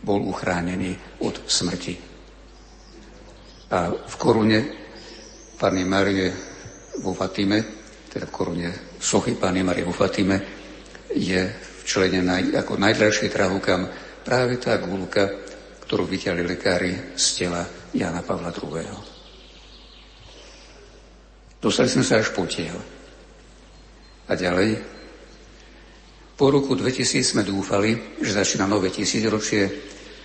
bol uchránený od smrti. A v korune Pani Marie vo Fatime, teda v korune sochy Pani Marie vo Fatime, je včlenená ako najdražší trahukam práve tá gulka, ktorú vyťali lekári z tela Jana Pavla II. Dostali sme sa až po tiel. A ďalej, po roku 2000 sme dúfali, že začína nové tisícročie,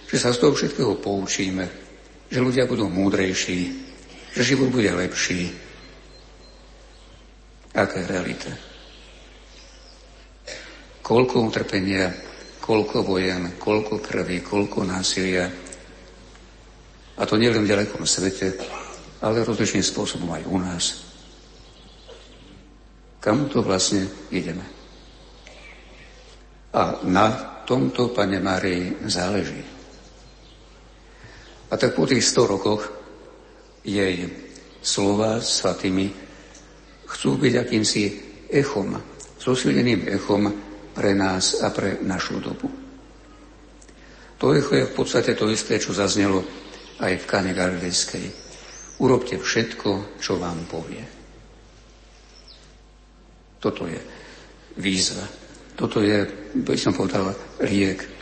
že sa z toho všetkého poučíme, že ľudia budú múdrejší, že život bude lepší. Aká je realita? Koľko utrpenia, koľko vojen, koľko krvi, koľko násilia. A to nielen v ďalekom svete, ale rozličným spôsobom aj u nás. Kam to vlastne ideme? A na tomto, Pane Márii, záleží. A tak po tých 100 rokoch jej slova svatými chcú byť akýmsi echom, zosilneným echom pre nás a pre našu dobu. To echo je v podstate to isté, čo zaznelo aj v Kane Galilejskej. Urobte všetko, čo vám povie. Toto je výzva. Toto je, by som povedal, liek.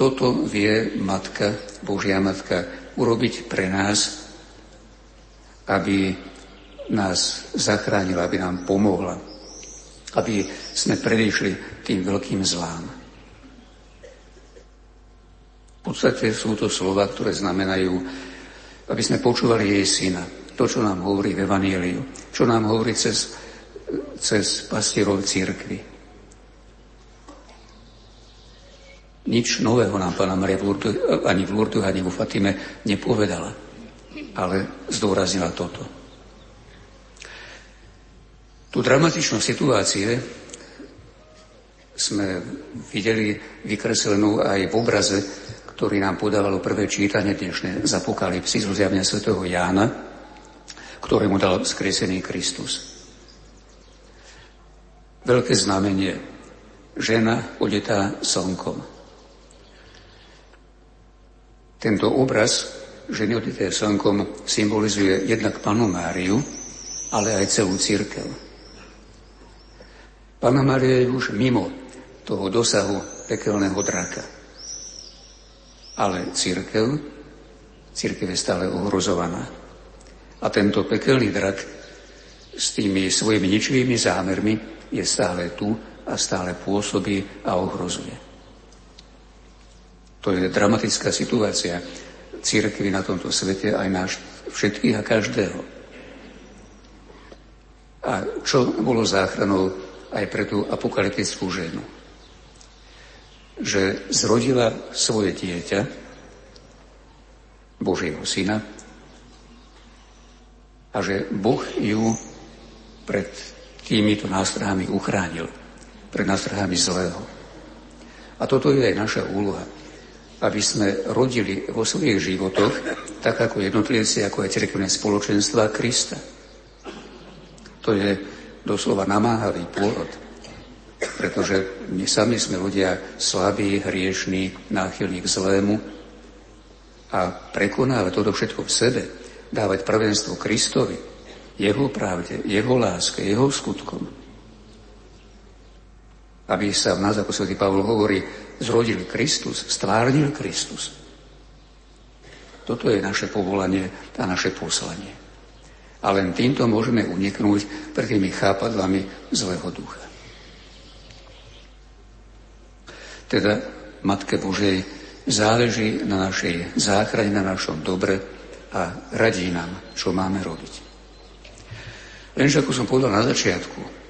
Toto vie Matka, Božia Matka, urobiť pre nás aby nás zachránila, aby nám pomohla, aby sme predišli tým veľkým zlám. podstate sú to slova, ktoré znamenajú, aby sme počúvali jej syna. To, čo nám hovorí v Evangeliu, čo nám hovorí cez, cez pastierov církvy. Nič nového nám Pána Maria v Lurdu, ani v Lurdu, ani vo Fatime nepovedala, ale zdôraznila toto. Tú dramatičnú situácie sme videli vykreslenú aj v obraze, ktorý nám podávalo prvé čítanie dnešné z Apokalipsy zo zjavenia svätého Jána, ktorému dal skresený Kristus. Veľké znamenie. Žena odetá slnkom. Tento obraz ženy odité slnkom symbolizuje jednak panu Máriu, ale aj celú církev. Pana Mária je už mimo toho dosahu pekelného draka. Ale církev, církev je stále ohrozovaná. A tento pekelný drak s tými svojimi ničivými zámermi je stále tu a stále pôsobí a ohrozuje. To je dramatická situácia církvy na tomto svete, aj náš všetkých a každého. A čo bolo záchranou aj pre tú apokalyptickú ženu? Že zrodila svoje dieťa, Božieho syna, a že Boh ju pred týmito nástrahami uchránil, pred nástrahami zlého. A toto je aj naša úloha aby sme rodili vo svojich životoch, tak ako jednotlivci, ako aj cirkevné spoločenstva Krista. To je doslova namáhavý pôrod, pretože my sami sme ľudia slabí, hriešní, náchylní k zlému a prekonávať toto všetko v sebe, dávať prvenstvo Kristovi, jeho pravde, jeho láske, jeho skutkom, aby sa v nás, ako svätý Pavol hovorí, zrodil Kristus, stvárnil Kristus. Toto je naše povolanie a naše poslanie. A len týmto môžeme uniknúť pred tými chápadlami zlého ducha. Teda Matke Božej záleží na našej záchrane, na našom dobre a radí nám, čo máme robiť. Lenže ako som povedal na začiatku,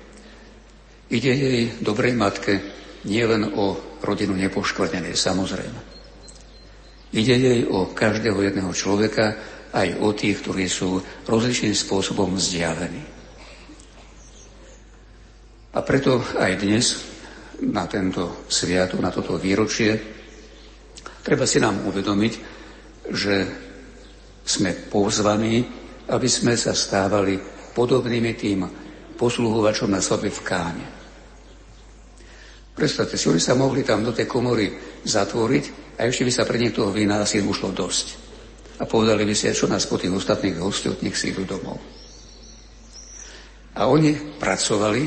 Ide jej dobrej matke nielen o rodinu nepoškvrnenej, samozrejme. Ide jej o každého jedného človeka, aj o tých, ktorí sú rozličným spôsobom vzdialení. A preto aj dnes, na tento sviatok, na toto výročie, treba si nám uvedomiť, že sme pozvaní, aby sme sa stávali podobnými tým posluhovačom na svadbe v Káne. Predstavte si, oni sa mohli tam do tej komory zatvoriť a ešte by sa pre nich toho vína asi ušlo dosť. A povedali by si, čo nás po tých ostatných hostoch, nech si idú domov. A oni pracovali,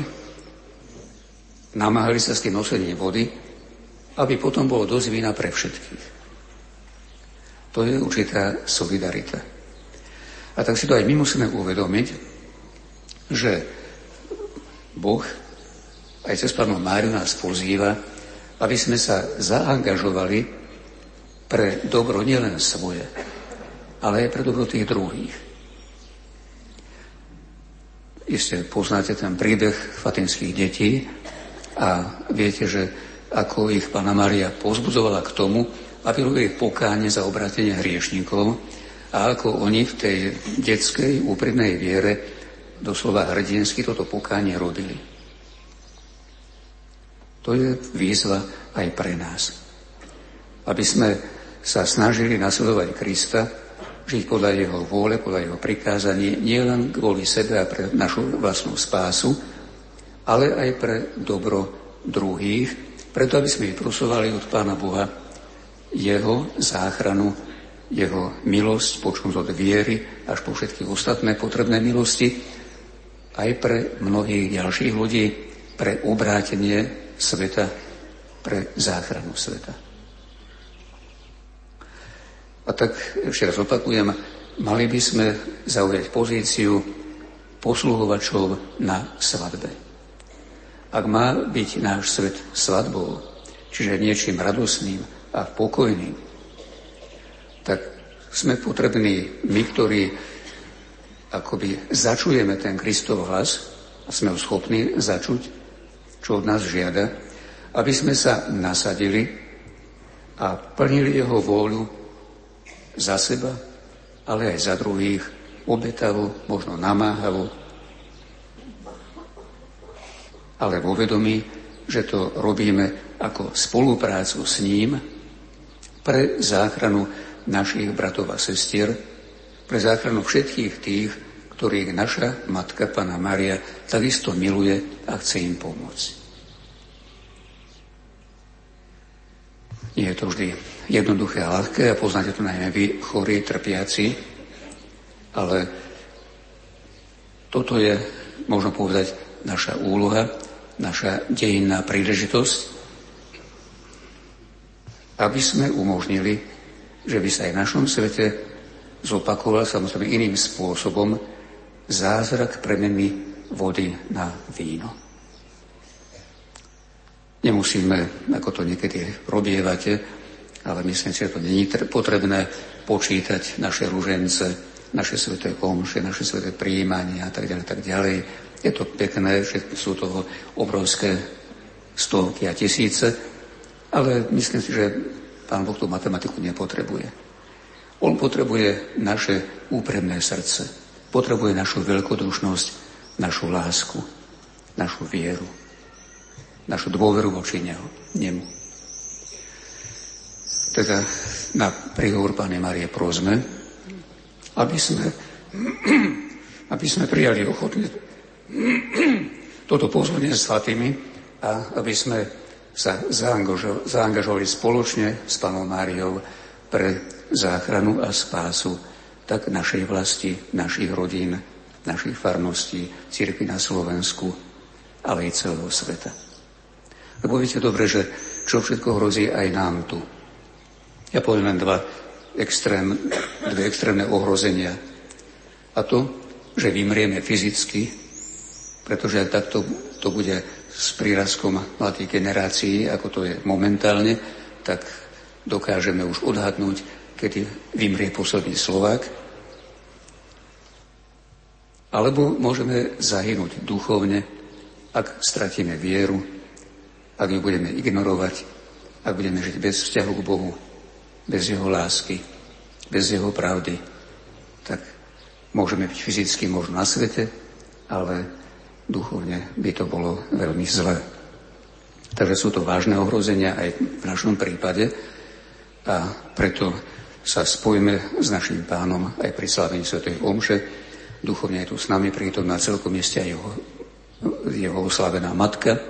namáhali sa s tým nosením vody, aby potom bolo dosť vína pre všetkých. To je určitá solidarita. A tak si to aj my musíme uvedomiť, že Boh aj cez pánu Máriu nás pozýva, aby sme sa zaangažovali pre dobro nielen svoje, ale aj pre dobro tých druhých. Isté poznáte ten príbeh fatinských detí a viete, že ako ich pána Maria pozbudzovala k tomu, aby robili pokáne za obratenie hriešníkov a ako oni v tej detskej úprimnej viere doslova hrdinsky toto pokánie robili. To je výzva aj pre nás. Aby sme sa snažili nasledovať Krista, žiť podľa Jeho vôle, podľa Jeho prikázaní, nielen kvôli sebe a pre našu vlastnú spásu, ale aj pre dobro druhých, preto aby sme vyprosovali od Pána Boha Jeho záchranu, Jeho milosť, počnúť od viery až po všetky ostatné potrebné milosti, aj pre mnohých ďalších ľudí, pre obrátenie sveta pre záchranu sveta. A tak ešte raz opakujem, mali by sme zaujať pozíciu posluhovačov na svadbe. Ak má byť náš svet svadbou, čiže niečím radosným a pokojným, tak sme potrební my, ktorí akoby začujeme ten Kristov hlas a sme ho schopní začuť, čo od nás žiada, aby sme sa nasadili a plnili jeho vôľu za seba, ale aj za druhých, obetavo, možno namáhavo, ale vo vedomí, že to robíme ako spoluprácu s ním pre záchranu našich bratov a sestier, pre záchranu všetkých tých, ktorých naša matka, Pana Maria, takisto miluje a chce im pomôcť. Nie je to vždy jednoduché a ľahké a poznáte to najmä vy, chorí, trpiaci, ale toto je, možno povedať, naša úloha, naša dejinná príležitosť, aby sme umožnili, že by sa aj v našom svete zopakoval samozrejme iným spôsobom zázrak premeny vody na víno. Nemusíme, ako to niekedy robievate, ale myslím si, že to není potrebné počítať naše rúžence, naše sveté omše, naše sveté príjmania a tak ďalej, tak ďalej. Je to pekné, že sú toho obrovské stovky a tisíce, ale myslím si, že pán Boh tú matematiku nepotrebuje. On potrebuje naše úprimné srdce, potrebuje našu veľkodušnosť, našu lásku, našu vieru, našu dôveru voči neho, nemu. Teda na príhovor Pane Marie prosme, aby sme, aby sme prijali ochotne toto pozvanie s Fatými a aby sme sa zaangažovali spoločne s Panou Máriou pre záchranu a spásu tak našej vlasti, našich rodín, našich farností, církvy na Slovensku, ale aj celého sveta. Lebo viete dobre, že čo všetko hrozí aj nám tu. Ja poviem len dva extrém, dve extrémne ohrozenia. A to, že vymrieme fyzicky, pretože ak takto to bude s prírazkom mladých generácií, ako to je momentálne, tak dokážeme už odhadnúť, kedy vymrie posledný Slovák, alebo môžeme zahynúť duchovne, ak stratíme vieru, ak ju budeme ignorovať, ak budeme žiť bez vzťahu k Bohu, bez Jeho lásky, bez Jeho pravdy, tak môžeme byť fyzicky možno na svete, ale duchovne by to bolo veľmi zlé. Takže sú to vážne ohrozenia aj v našom prípade a preto sa spojíme s našim pánom aj pri slávení Sv. Omše. Duchovne je tu s nami prítomná celkom mieste aj jeho, jeho oslavená matka.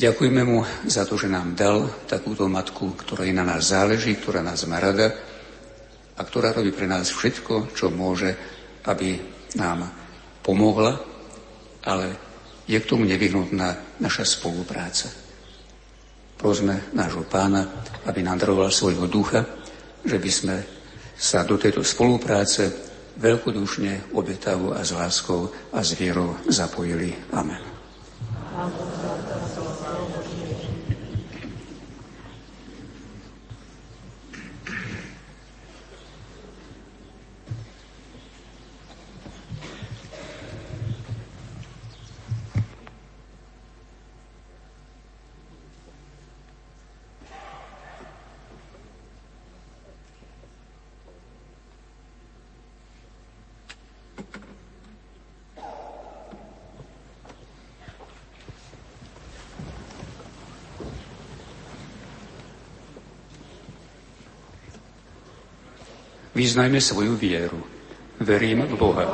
Ďakujeme mu za to, že nám dal takúto matku, ktorá na nás záleží, ktorá nás má rada a ktorá robí pre nás všetko, čo môže, aby nám pomohla, ale je k tomu nevyhnutná naša spolupráca. Prosme nášho pána, aby nám daroval svojho ducha, že by sme sa do tejto spolupráce veľkodušne, obetavo a s láskou a s vierou zapojili. Amen. Vyznajme svoju vieru. Verím v Boha.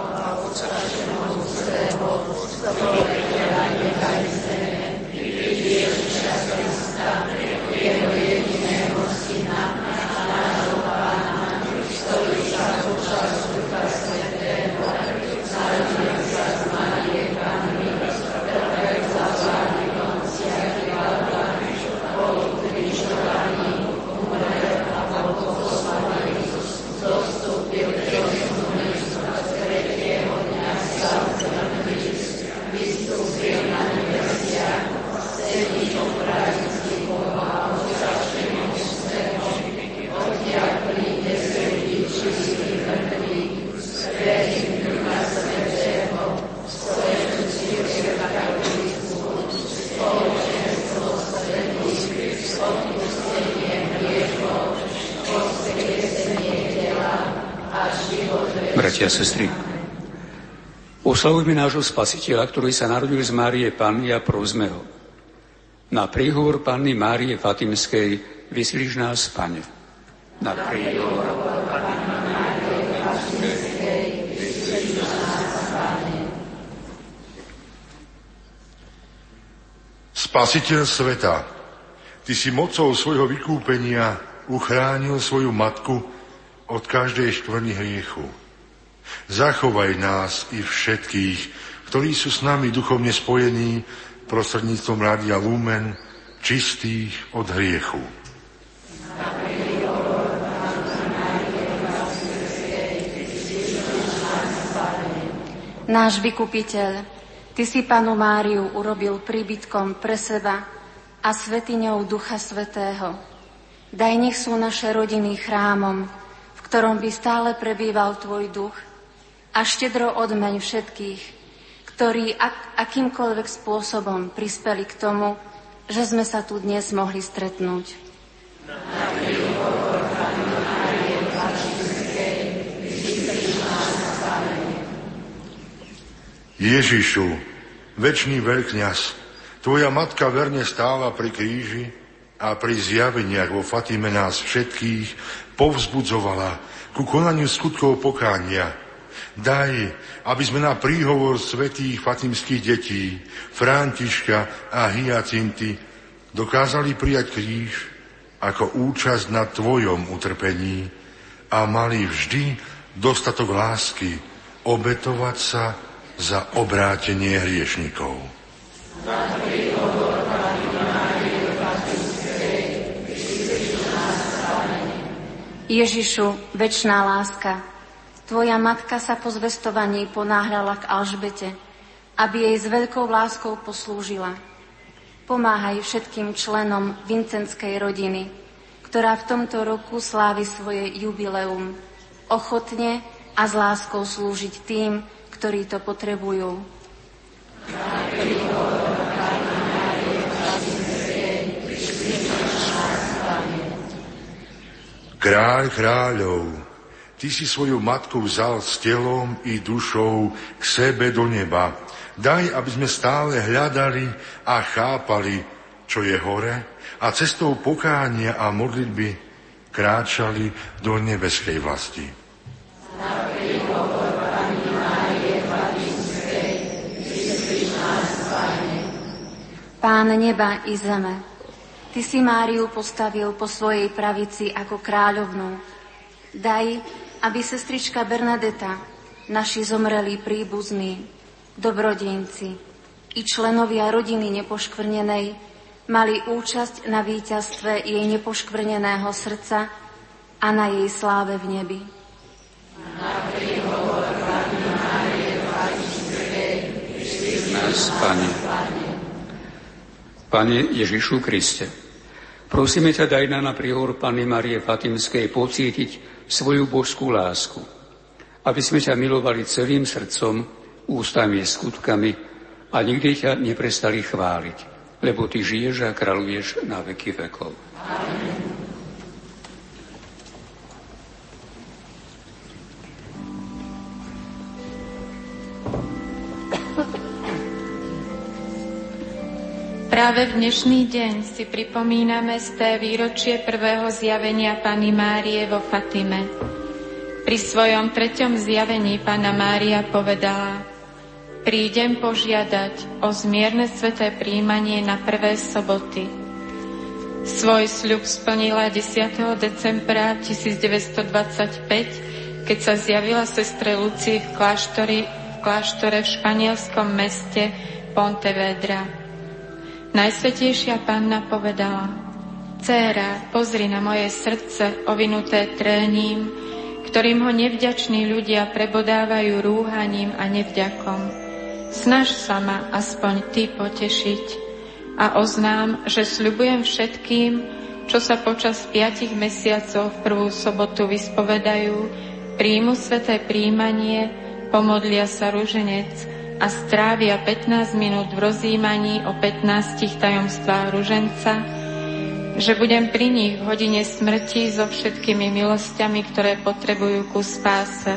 Sestry, oslavujme nášho spasiteľa, ktorý sa narodil z Márie Panny a prosme ho. Na príhovor Panny Márie Fatimskej vyslíš nás, Pane. Na príhovor Spasiteľ sveta, Ty si mocou svojho vykúpenia uchránil svoju matku od každej škvrny hriechu. Zachovaj nás i všetkých, ktorí sú s nami duchovne spojení prostredníctvom Rádia Lumen, čistých od hriechu. Náš vykupiteľ, Ty si panu Máriu urobil príbytkom pre seba a svetiňou Ducha Svetého. Daj nech sú naše rodiny chrámom, v ktorom by stále prebýval Tvoj duch a štedro odmeň všetkých, ktorí ak, akýmkoľvek spôsobom prispeli k tomu, že sme sa tu dnes mohli stretnúť. Ježišu, väčší veľkňaz, tvoja matka verne stála pri kríži a pri zjaveniach vo Fatime nás všetkých povzbudzovala ku konaniu skutkov pokánia. Daj, aby sme na príhovor svetých fatimských detí, Františka a Hyacinty, dokázali prijať kríž ako účasť na Tvojom utrpení a mali vždy dostatok lásky obetovať sa za obrátenie hriešnikov. Ježišu, väčšiná láska, Tvoja matka sa po zvestovaní ponáhľala k Alžbete, aby jej s veľkou láskou poslúžila. Pomáhaj všetkým členom Vincenskej rodiny, ktorá v tomto roku slávi svoje jubileum, ochotne a s láskou slúžiť tým, ktorí to potrebujú. Kráľ kráľov, Ty si svoju matku vzal s telom i dušou k sebe do neba. Daj, aby sme stále hľadali a chápali, čo je hore a cestou pokánia a modlitby kráčali do nebeskej vlasti. Pán neba i zeme, Ty si Máriu postavil po svojej pravici ako kráľovnú. Daj, aby sestrička Bernadeta, naši zomrelí príbuzní, dobrodinci i členovia rodiny nepoškvrnenej mali účasť na víťazstve jej nepoškvrneného srdca a na jej sláve v nebi. Pane. Pane Ježišu Kriste, prosíme ťa, daj na príhor Panny Marie Fatimskej pocítiť svoju božskú lásku, aby sme ťa milovali celým srdcom, ústami a skutkami a nikdy ťa neprestali chváliť, lebo ty žiješ a kráľuješ na veky vekov. Amen. Práve v dnešný deň si pripomíname z té výročie prvého zjavenia Pany Márie vo Fatime. Pri svojom treťom zjavení Pana Mária povedala Prídem požiadať o zmierne sveté príjmanie na prvé soboty. Svoj sľub splnila 10. decembra 1925, keď sa zjavila sestre Lucii v, kláštori, v kláštore v španielskom meste Pontevedra. Najsvetejšia panna povedala, Céra, pozri na moje srdce ovinuté tréním, ktorým ho nevďační ľudia prebodávajú rúhaním a nevďakom. Snaž sa ma aspoň ty potešiť a oznám, že sľubujem všetkým, čo sa počas piatich mesiacov v prvú sobotu vyspovedajú, príjmu sveté príjmanie, pomodlia sa ruženec, a strávia 15 minút v rozjímaní o 15 tajomstvách ruženca, že budem pri nich v hodine smrti so všetkými milosťami, ktoré potrebujú ku spáse,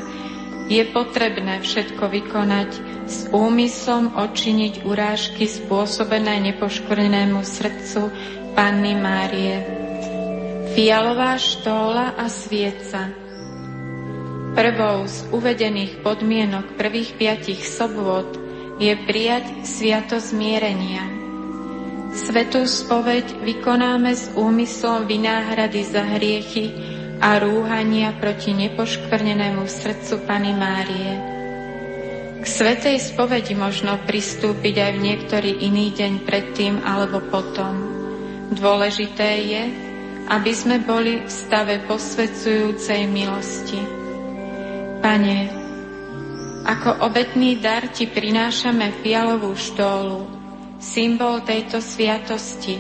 je potrebné všetko vykonať s úmyslom odčiniť urážky spôsobené nepoškvrnenému srdcu Panny Márie. Fialová štóla a svieca Prvou z uvedených podmienok prvých piatich sobôd je prijať sviato zmierenia. Svetú spoveď vykonáme s úmyslom vynáhrady za hriechy, a rúhania proti nepoškvrnenému srdcu Pany Márie. K svetej spovedi možno pristúpiť aj v niektorý iný deň predtým alebo potom. Dôležité je, aby sme boli v stave posvedzujúcej milosti. Pane, ako obetný dar Ti prinášame fialovú štólu, symbol tejto sviatosti,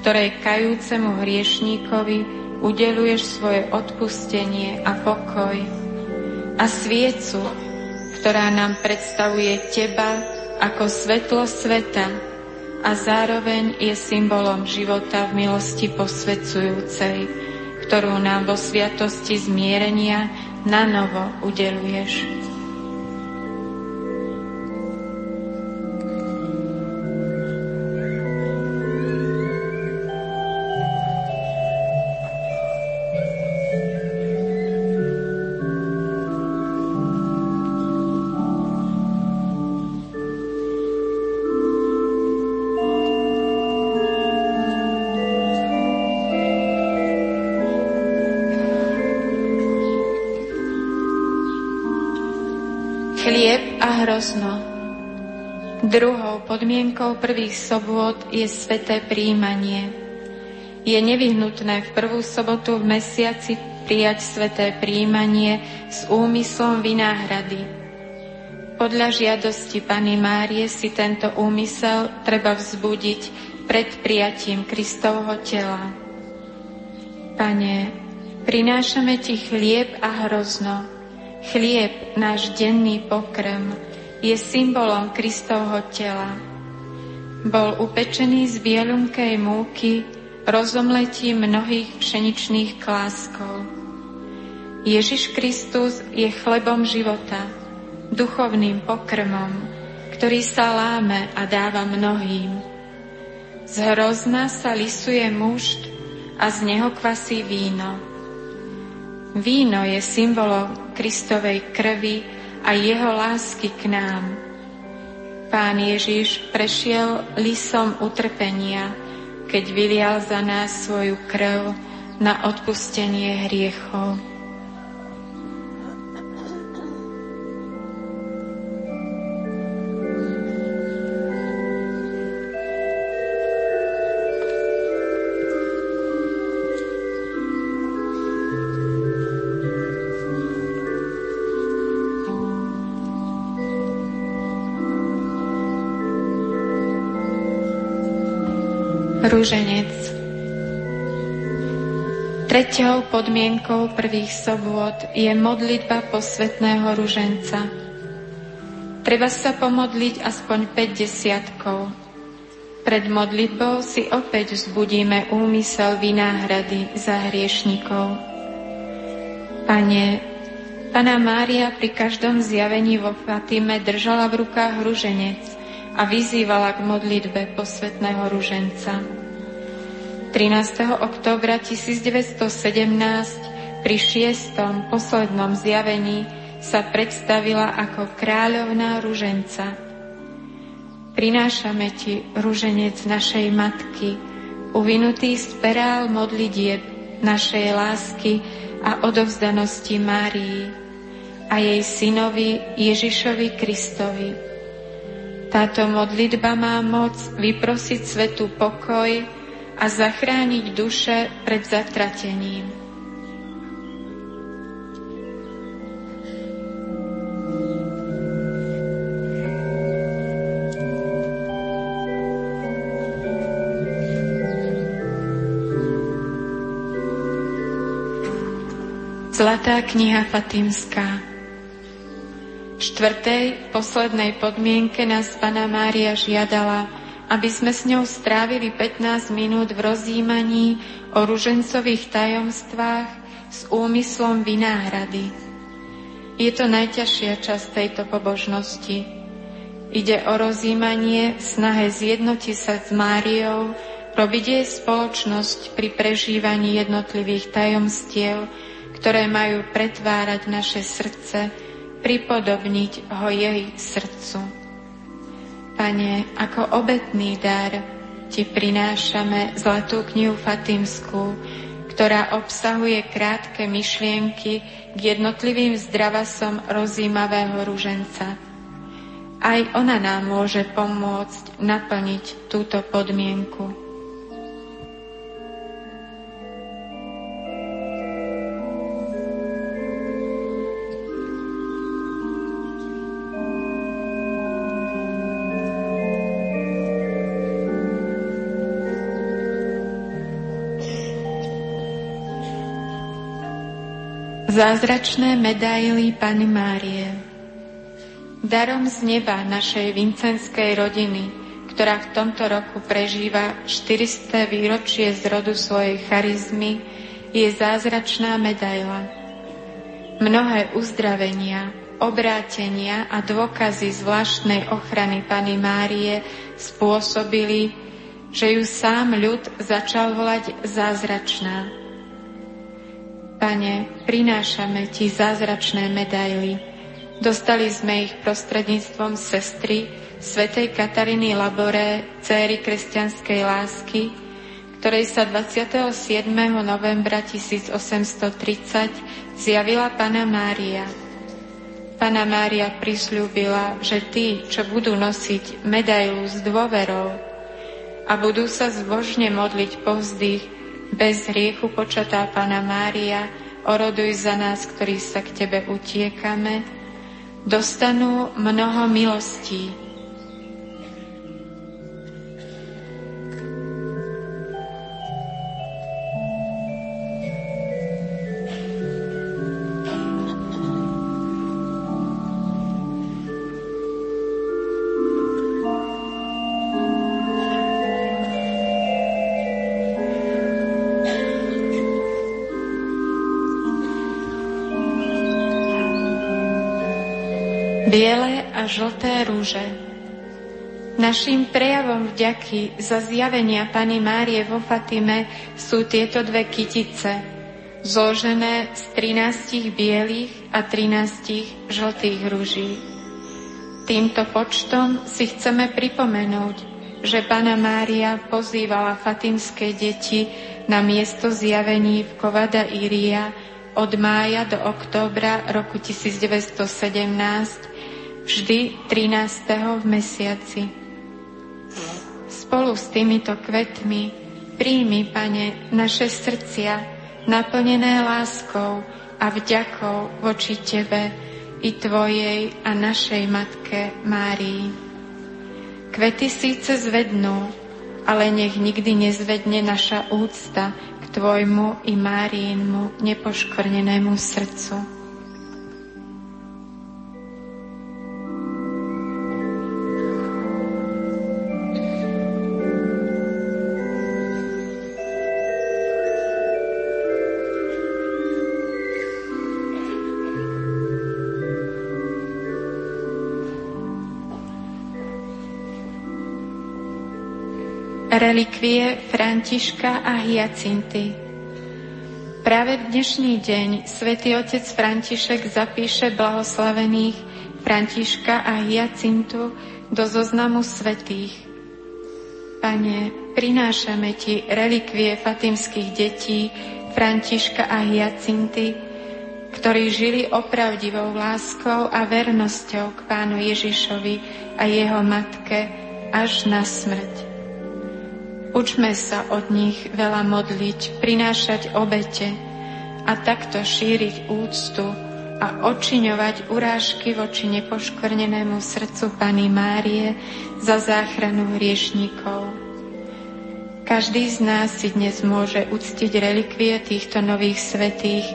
ktorej kajúcemu hriešníkovi udeluješ svoje odpustenie a pokoj a sviecu, ktorá nám predstavuje Teba ako svetlo sveta a zároveň je symbolom života v milosti posvedzujúcej, ktorú nám vo sviatosti zmierenia na novo udeluješ. Hrozno. Druhou podmienkou prvých sobôd je sveté príjmanie. Je nevyhnutné v prvú sobotu v mesiaci prijať sveté príjmanie s úmyslom vynáhrady. Podľa žiadosti Pany Márie si tento úmysel treba vzbudiť pred prijatím Kristovho tela. Pane, prinášame Ti chlieb a hrozno, chlieb, náš denný pokrm, je symbolom Kristovho tela. Bol upečený z bielunkej múky rozomletím mnohých pšeničných kláskov. Ježiš Kristus je chlebom života, duchovným pokrmom, ktorý sa láme a dáva mnohým. Z hrozna sa lisuje mušt a z neho kvasí víno. Víno je symbolom Kristovej krvi, a jeho lásky k nám. Pán Ježiš prešiel lisom utrpenia, keď vylial za nás svoju krv na odpustenie hriechov. Rúženec Treťou podmienkou prvých sobôd je modlitba posvetného ruženca. Treba sa pomodliť aspoň 5 desiatkov. Pred modlitbou si opäť vzbudíme úmysel vynáhrady za hriešnikov. Pane, Pana Mária pri každom zjavení vo Fatime držala v rukách ruženec a vyzývala k modlitbe posvetného ruženca. 13. októbra 1917 pri šiestom poslednom zjavení sa predstavila ako kráľovná ruženca. Prinášame ti ruženec našej matky, uvinutý z perál modlitieb našej lásky a odovzdanosti Márii a jej synovi Ježišovi Kristovi. Táto modlitba má moc vyprosiť svetu pokoj, a zachrániť duše pred zatratením. Zlatá kniha Fatimská V štvrtej, poslednej podmienke nás Pana Mária žiadala, aby sme s ňou strávili 15 minút v rozjímaní o ružencových tajomstvách s úmyslom vynáhrady. Je to najťažšia časť tejto pobožnosti. Ide o rozímanie, snahe zjednotiť sa s Máriou, robiť jej spoločnosť pri prežívaní jednotlivých tajomstiev, ktoré majú pretvárať naše srdce, pripodobniť ho jej srdcu. Pane, ako obetný dar Ti prinášame Zlatú knihu Fatimskú, ktorá obsahuje krátke myšlienky k jednotlivým zdravasom rozímavého ruženca. Aj ona nám môže pomôcť naplniť túto podmienku. Zázračné medaily Pany Márie Darom z neba našej vincenskej rodiny, ktorá v tomto roku prežíva 400 výročie z rodu svojej charizmy, je zázračná medaila. Mnohé uzdravenia, obrátenia a dôkazy zvláštnej ochrany Pany Márie spôsobili, že ju sám ľud začal volať zázračná. Pane, prinášame Ti zázračné medaily. Dostali sme ich prostredníctvom sestry svätej Katariny Laboré, céry kresťanskej lásky, ktorej sa 27. novembra 1830 zjavila Pana Mária. Pana Mária prisľúbila, že tí, čo budú nosiť medailu s dôverou a budú sa zbožne modliť povzdých bez hriechu počatá Pana Mária, oroduj za nás, ktorí sa k Tebe utiekame, dostanú mnoho milostí, rúže. Naším prejavom vďaky za zjavenia Pany Márie vo Fatime sú tieto dve kytice, zložené z 13 bielých a 13 žltých rúží. Týmto počtom si chceme pripomenúť, že Pana Mária pozývala fatimské deti na miesto zjavení v Kovada Iria od mája do októbra roku 1917 vždy 13. v mesiaci. Spolu s týmito kvetmi príjmi, Pane, naše srdcia, naplnené láskou a vďakou voči Tebe i Tvojej a našej Matke Márii. Kvety síce zvednú, ale nech nikdy nezvedne naša úcta k Tvojmu i Máriinmu nepoškvrnenému srdcu. Relikvie Františka a Hyacinty. Práve v dnešný deň svätý otec František zapíše blahoslavených Františka a Hyacintu do zoznamu svetých. Pane, prinášame Ti relikvie fatimských detí Františka a Hyacinty, ktorí žili opravdivou láskou a vernosťou k Pánu Ježišovi a jeho matke až na smrť. Učme sa od nich veľa modliť, prinášať obete a takto šíriť úctu a očiňovať urážky voči nepoškvrnenému srdcu Pany Márie za záchranu hriešníkov. Každý z nás si dnes môže uctiť relikvie týchto nových svetých,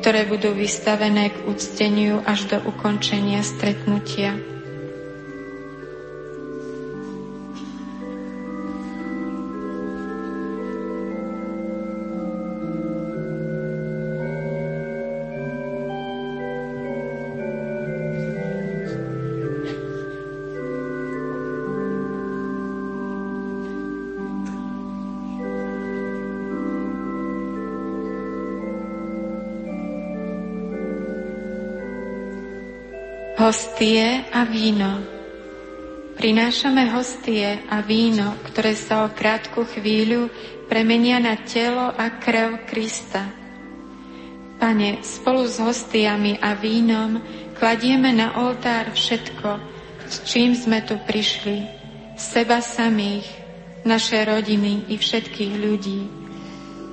ktoré budú vystavené k ucteniu až do ukončenia stretnutia. Hostie a víno. Prinášame hostie a víno, ktoré sa o krátku chvíľu premenia na telo a krv Krista. Pane, spolu s hostiami a vínom kladieme na oltár všetko, s čím sme tu prišli, seba samých, naše rodiny i všetkých ľudí.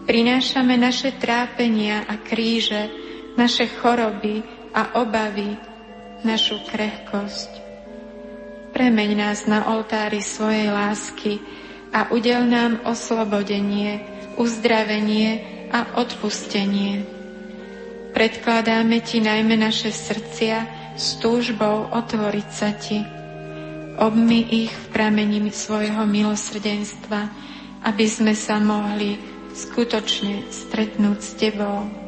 Prinášame naše trápenia a kríže, naše choroby a obavy, našu krehkosť. Premeň nás na oltári svojej lásky a udel nám oslobodenie, uzdravenie a odpustenie. Predkladáme Ti najmä naše srdcia s túžbou otvoriť sa Ti. Obmy ich v pramení svojho milosrdenstva, aby sme sa mohli skutočne stretnúť s Tebou.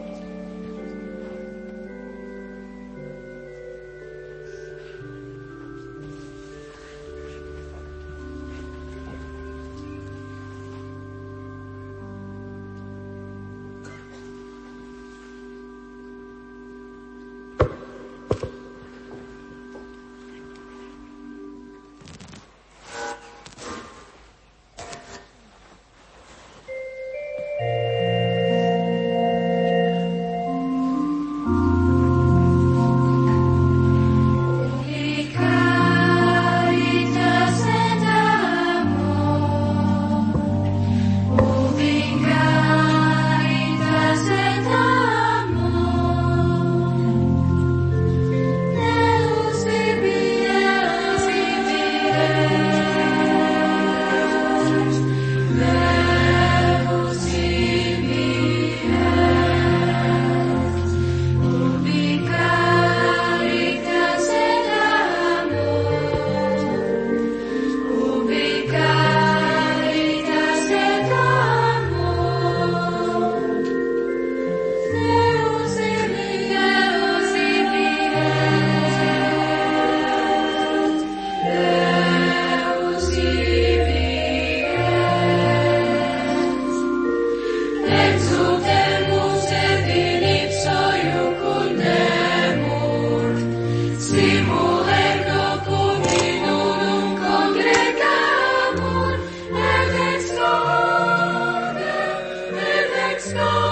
know.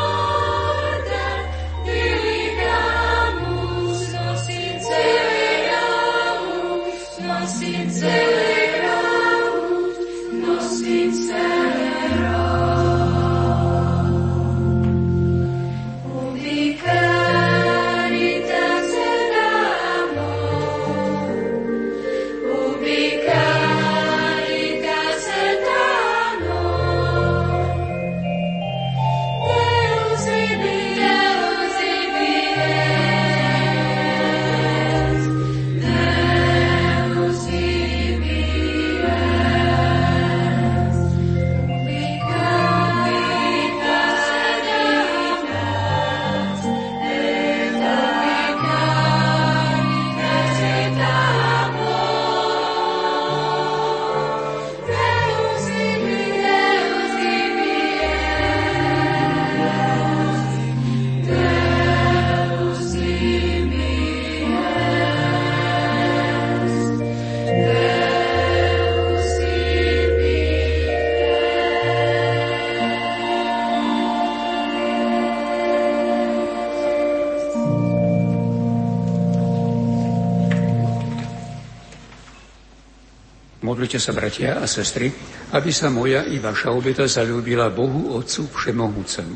Modlite sa, bratia a sestry, aby sa moja i vaša obeta zalúbila Bohu Otcu Všemohúcemu.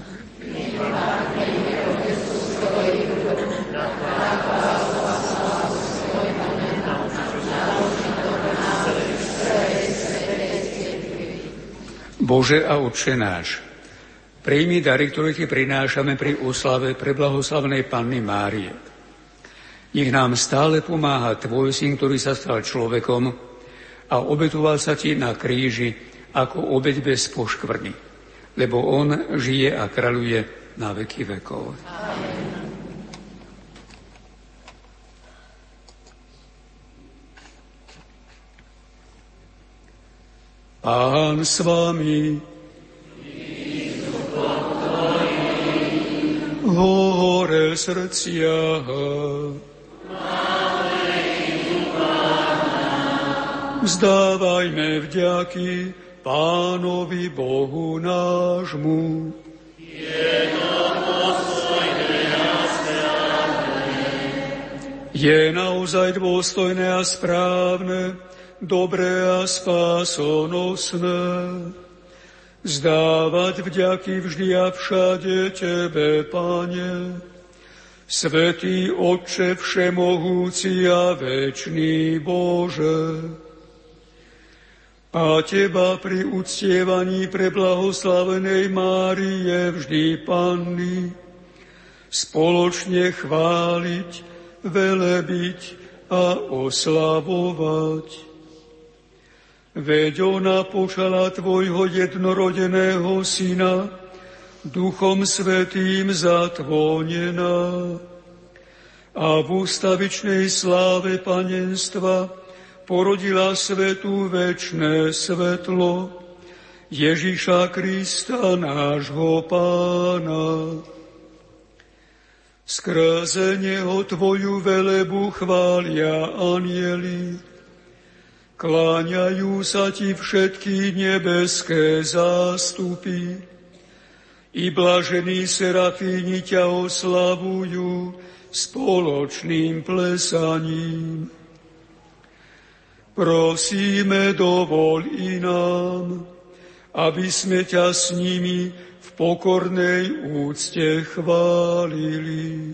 Bože a Otče náš, príjmi dary, ktoré Ti prinášame pri oslave preblahoslavenej Panny Márie. Nech nám stále pomáha Tvoj syn, ktorý sa stal človekom, a obetoval sa ti na kríži ako obeď bez poškvrny, lebo on žije a kráľuje na veky vekov. Pán s vami. Hore srdcia. Vzdávajme vďaky Pánovi Bohu nášmu. Je Je naozaj dôstojné a správne, dobré a spásonosné. Zdávať vďaky vždy a všade Tebe, Pane, Svetý Otče Všemohúci a Večný Bože. A Teba pri uctievaní pre blahoslavenej Márie vždy Panny spoločne chváliť, velebiť a oslavovať. Veď ona počala Tvojho jednorodeného syna, Duchom Svetým zatvonená a v ústavičnej sláve panenstva porodila svetu večné svetlo, Ježiša Krista, nášho pána. Skrze Neho Tvoju velebu chvália anieli, kláňajú sa Ti všetky nebeské zástupy i blažení serafíni ťa oslavujú spoločným plesaním. Prosíme, dovol i nám, aby sme ťa s nimi pokornej úcte chválili.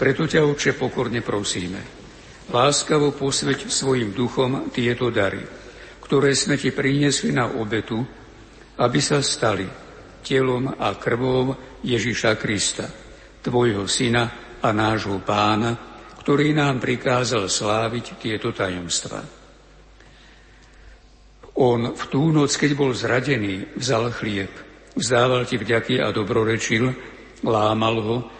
Preto ťa, Otče, pokorne prosíme. Láskavo posveť svojim duchom tieto dary, ktoré sme ti priniesli na obetu, aby sa stali telom a krvou Ježiša Krista, tvojho syna a nášho pána, ktorý nám prikázal sláviť tieto tajomstva. On v tú noc, keď bol zradený, vzal chlieb, vzdával ti vďaky a dobrorečil, lámal ho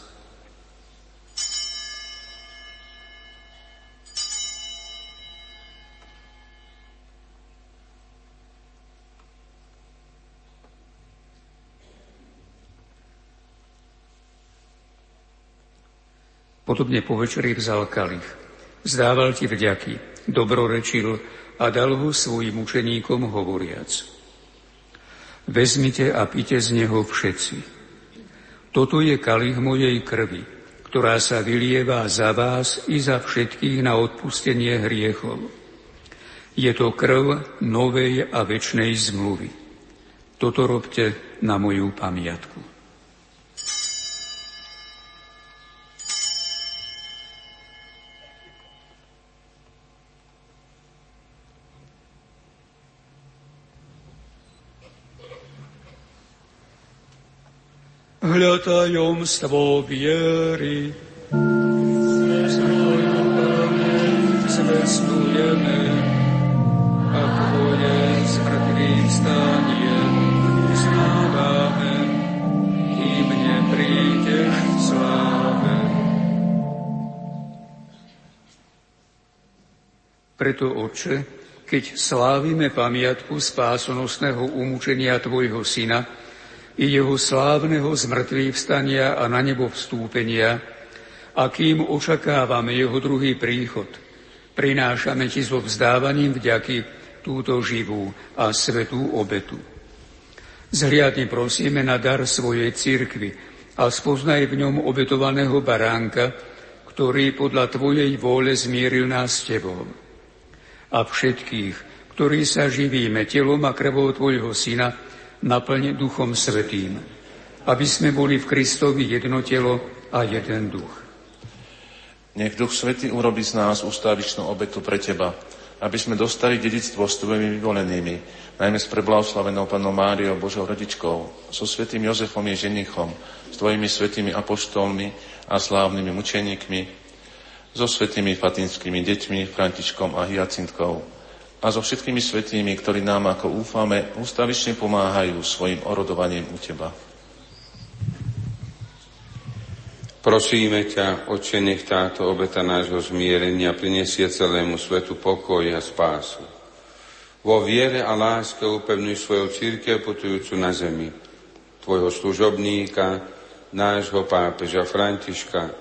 Podobne po večeri vzal kalich. Zdával ti vďaky, dobrorečil a dal ho svojim učeníkom hovoriac. Vezmite a pite z neho všetci. Toto je kalich mojej krvi, ktorá sa vylieva za vás i za všetkých na odpustenie hriechov. Je to krv novej a večnej zmluvy. Toto robte na moju pamiatku. Hľa tajomstvo viery. Zvestujeme a Tvoje zmrtvých stanie uznávame, kým neprídeš v sláve. Preto, Otče, keď slávime pamiatku spásonosného umúčenia Tvojho Syna i jeho slávneho zmrtvých vstania a na nebo vstúpenia, a kým očakávame jeho druhý príchod, prinášame Ti so vzdávaním vďaky túto živú a svetú obetu. Zhliadne prosíme na dar svojej cirkvi a spoznaj v ňom obetovaného baránka, ktorý podľa Tvojej vôle zmieril nás s Tebou a všetkých, ktorí sa živíme telom a krvou Tvojho Syna, naplň Duchom Svetým, aby sme boli v Kristovi jedno telo a jeden duch. Nech Duch Svetý urobí z nás ustavičnú obetu pre Teba, aby sme dostali dedictvo s Tvojimi vyvolenými, najmä s preblahoslavenou Panou Máriou, Božou rodičkou, so Svetým Jozefom je ženichom, s Tvojimi svetými apoštolmi a slávnymi mučeníkmi, so svetými fatinskými deťmi, Františkom a Hyacintkou a so všetkými svetými, ktorí nám, ako úfame, ústavične pomáhajú svojim orodovaním u Teba. Prosíme ťa, Oče, nech táto obeta nášho zmierenia prinesie celému svetu pokoj a spásu. Vo viere a láske upevňuj svoju církev putujúcu na zemi, tvojho služobníka, nášho pápeža Františka,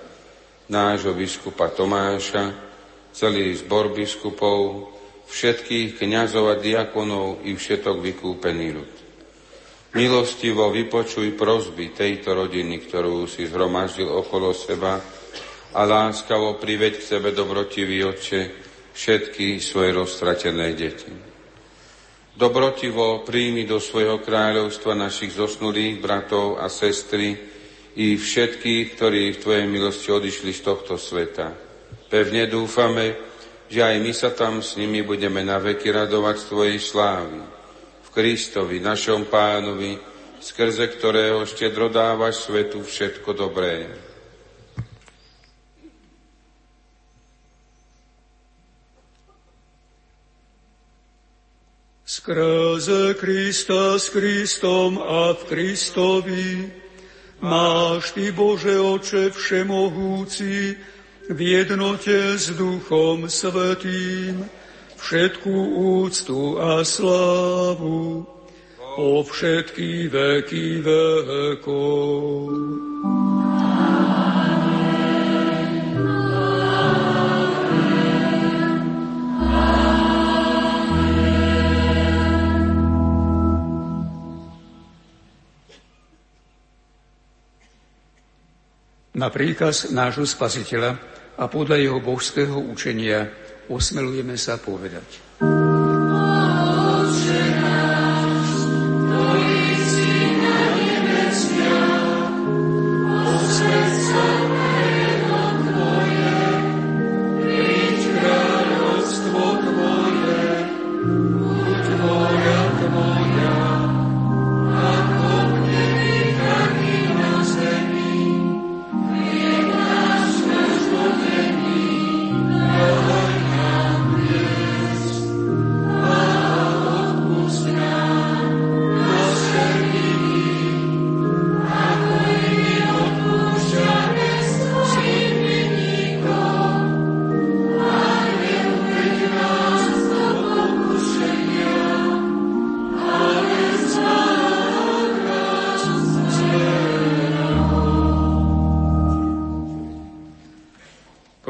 nášho biskupa Tomáša, celý zbor biskupov, všetkých kňazov a diakonov i všetok vykúpený ľud. Milostivo vypočuj prozby tejto rodiny, ktorú si zhromaždil okolo seba a láskavo priveď k sebe dobrotivý oče všetky svoje roztratené deti. Dobrotivo príjmi do svojho kráľovstva našich zosnulých bratov a sestry, i všetkých, ktorí v Tvojej milosti odišli z tohto sveta. Pevne dúfame, že aj my sa tam s nimi budeme na veky radovať z Tvojej slávy. V Kristovi, našom pánovi, skrze ktorého štedro dávaš svetu všetko dobré. Skrze Krista s Kristom a v Kristovi Máš Ty, Bože Oče Všemohúci, v jednote s Duchom Svetým, všetkú úctu a slávu po všetky veky vekov. Na príkaz nášho spasiteľa a podľa jeho božského učenia osmelujeme sa povedať.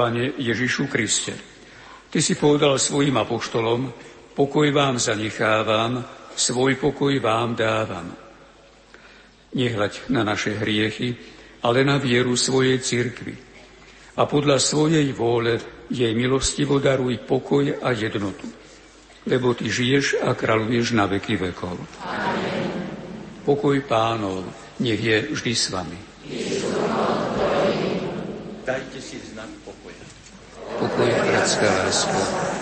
Pane Ježišu Kriste, Ty si povedal svojim apoštolom, pokoj vám zanechávam, svoj pokoj vám dávam. Nehľaď na naše hriechy, ale na vieru svojej cirkvi. A podľa svojej vôle jej milostivo daruj pokoj a jednotu. lebo Ty žiješ a kráľuješ na veky vekov. Amen. Pokoj pánov, nech je vždy s vami. Dajte si. Pokoj, bratská láska.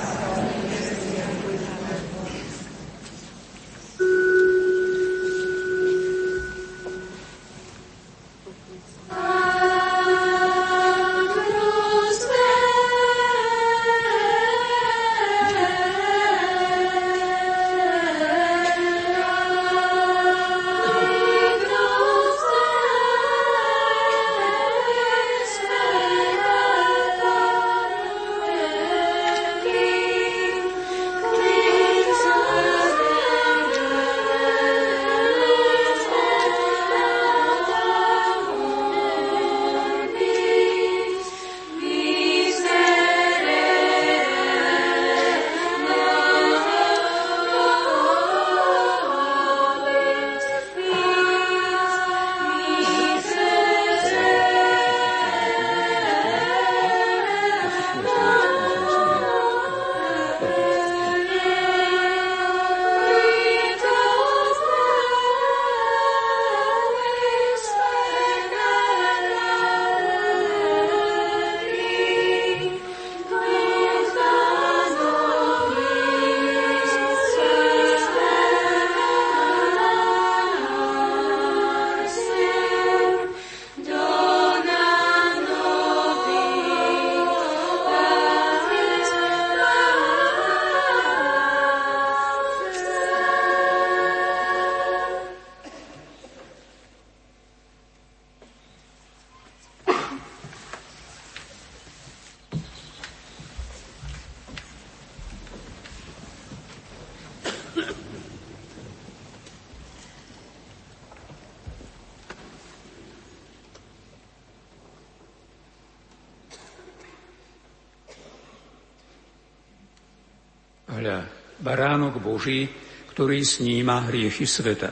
Boží, ktorý sníma hriechy sveta.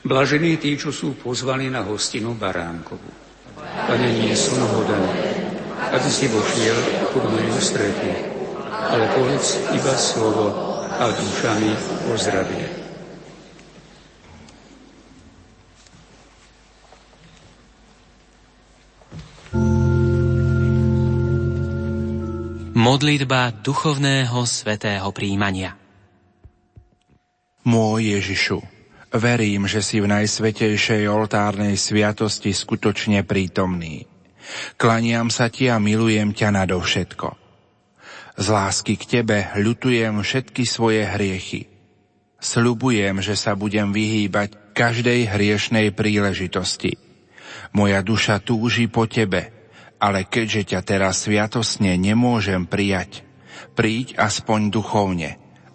Blažení tí, čo sú pozvaní na hostinu baránkovu. Pane, nie som hodaný, aby si vošiel pod moju stretu, ale povedz iba slovo a duša mi pozdravie. Modlitba duchovného svetého príjmania Môj Ježišu, verím, že si v najsvetejšej oltárnej sviatosti skutočne prítomný. Klaniam sa ti a milujem ťa nadovšetko. Z lásky k tebe ľutujem všetky svoje hriechy. Sľubujem, že sa budem vyhýbať každej hriešnej príležitosti. Moja duša túži po tebe – ale keďže ťa teraz sviatosne nemôžem prijať, príď aspoň duchovne,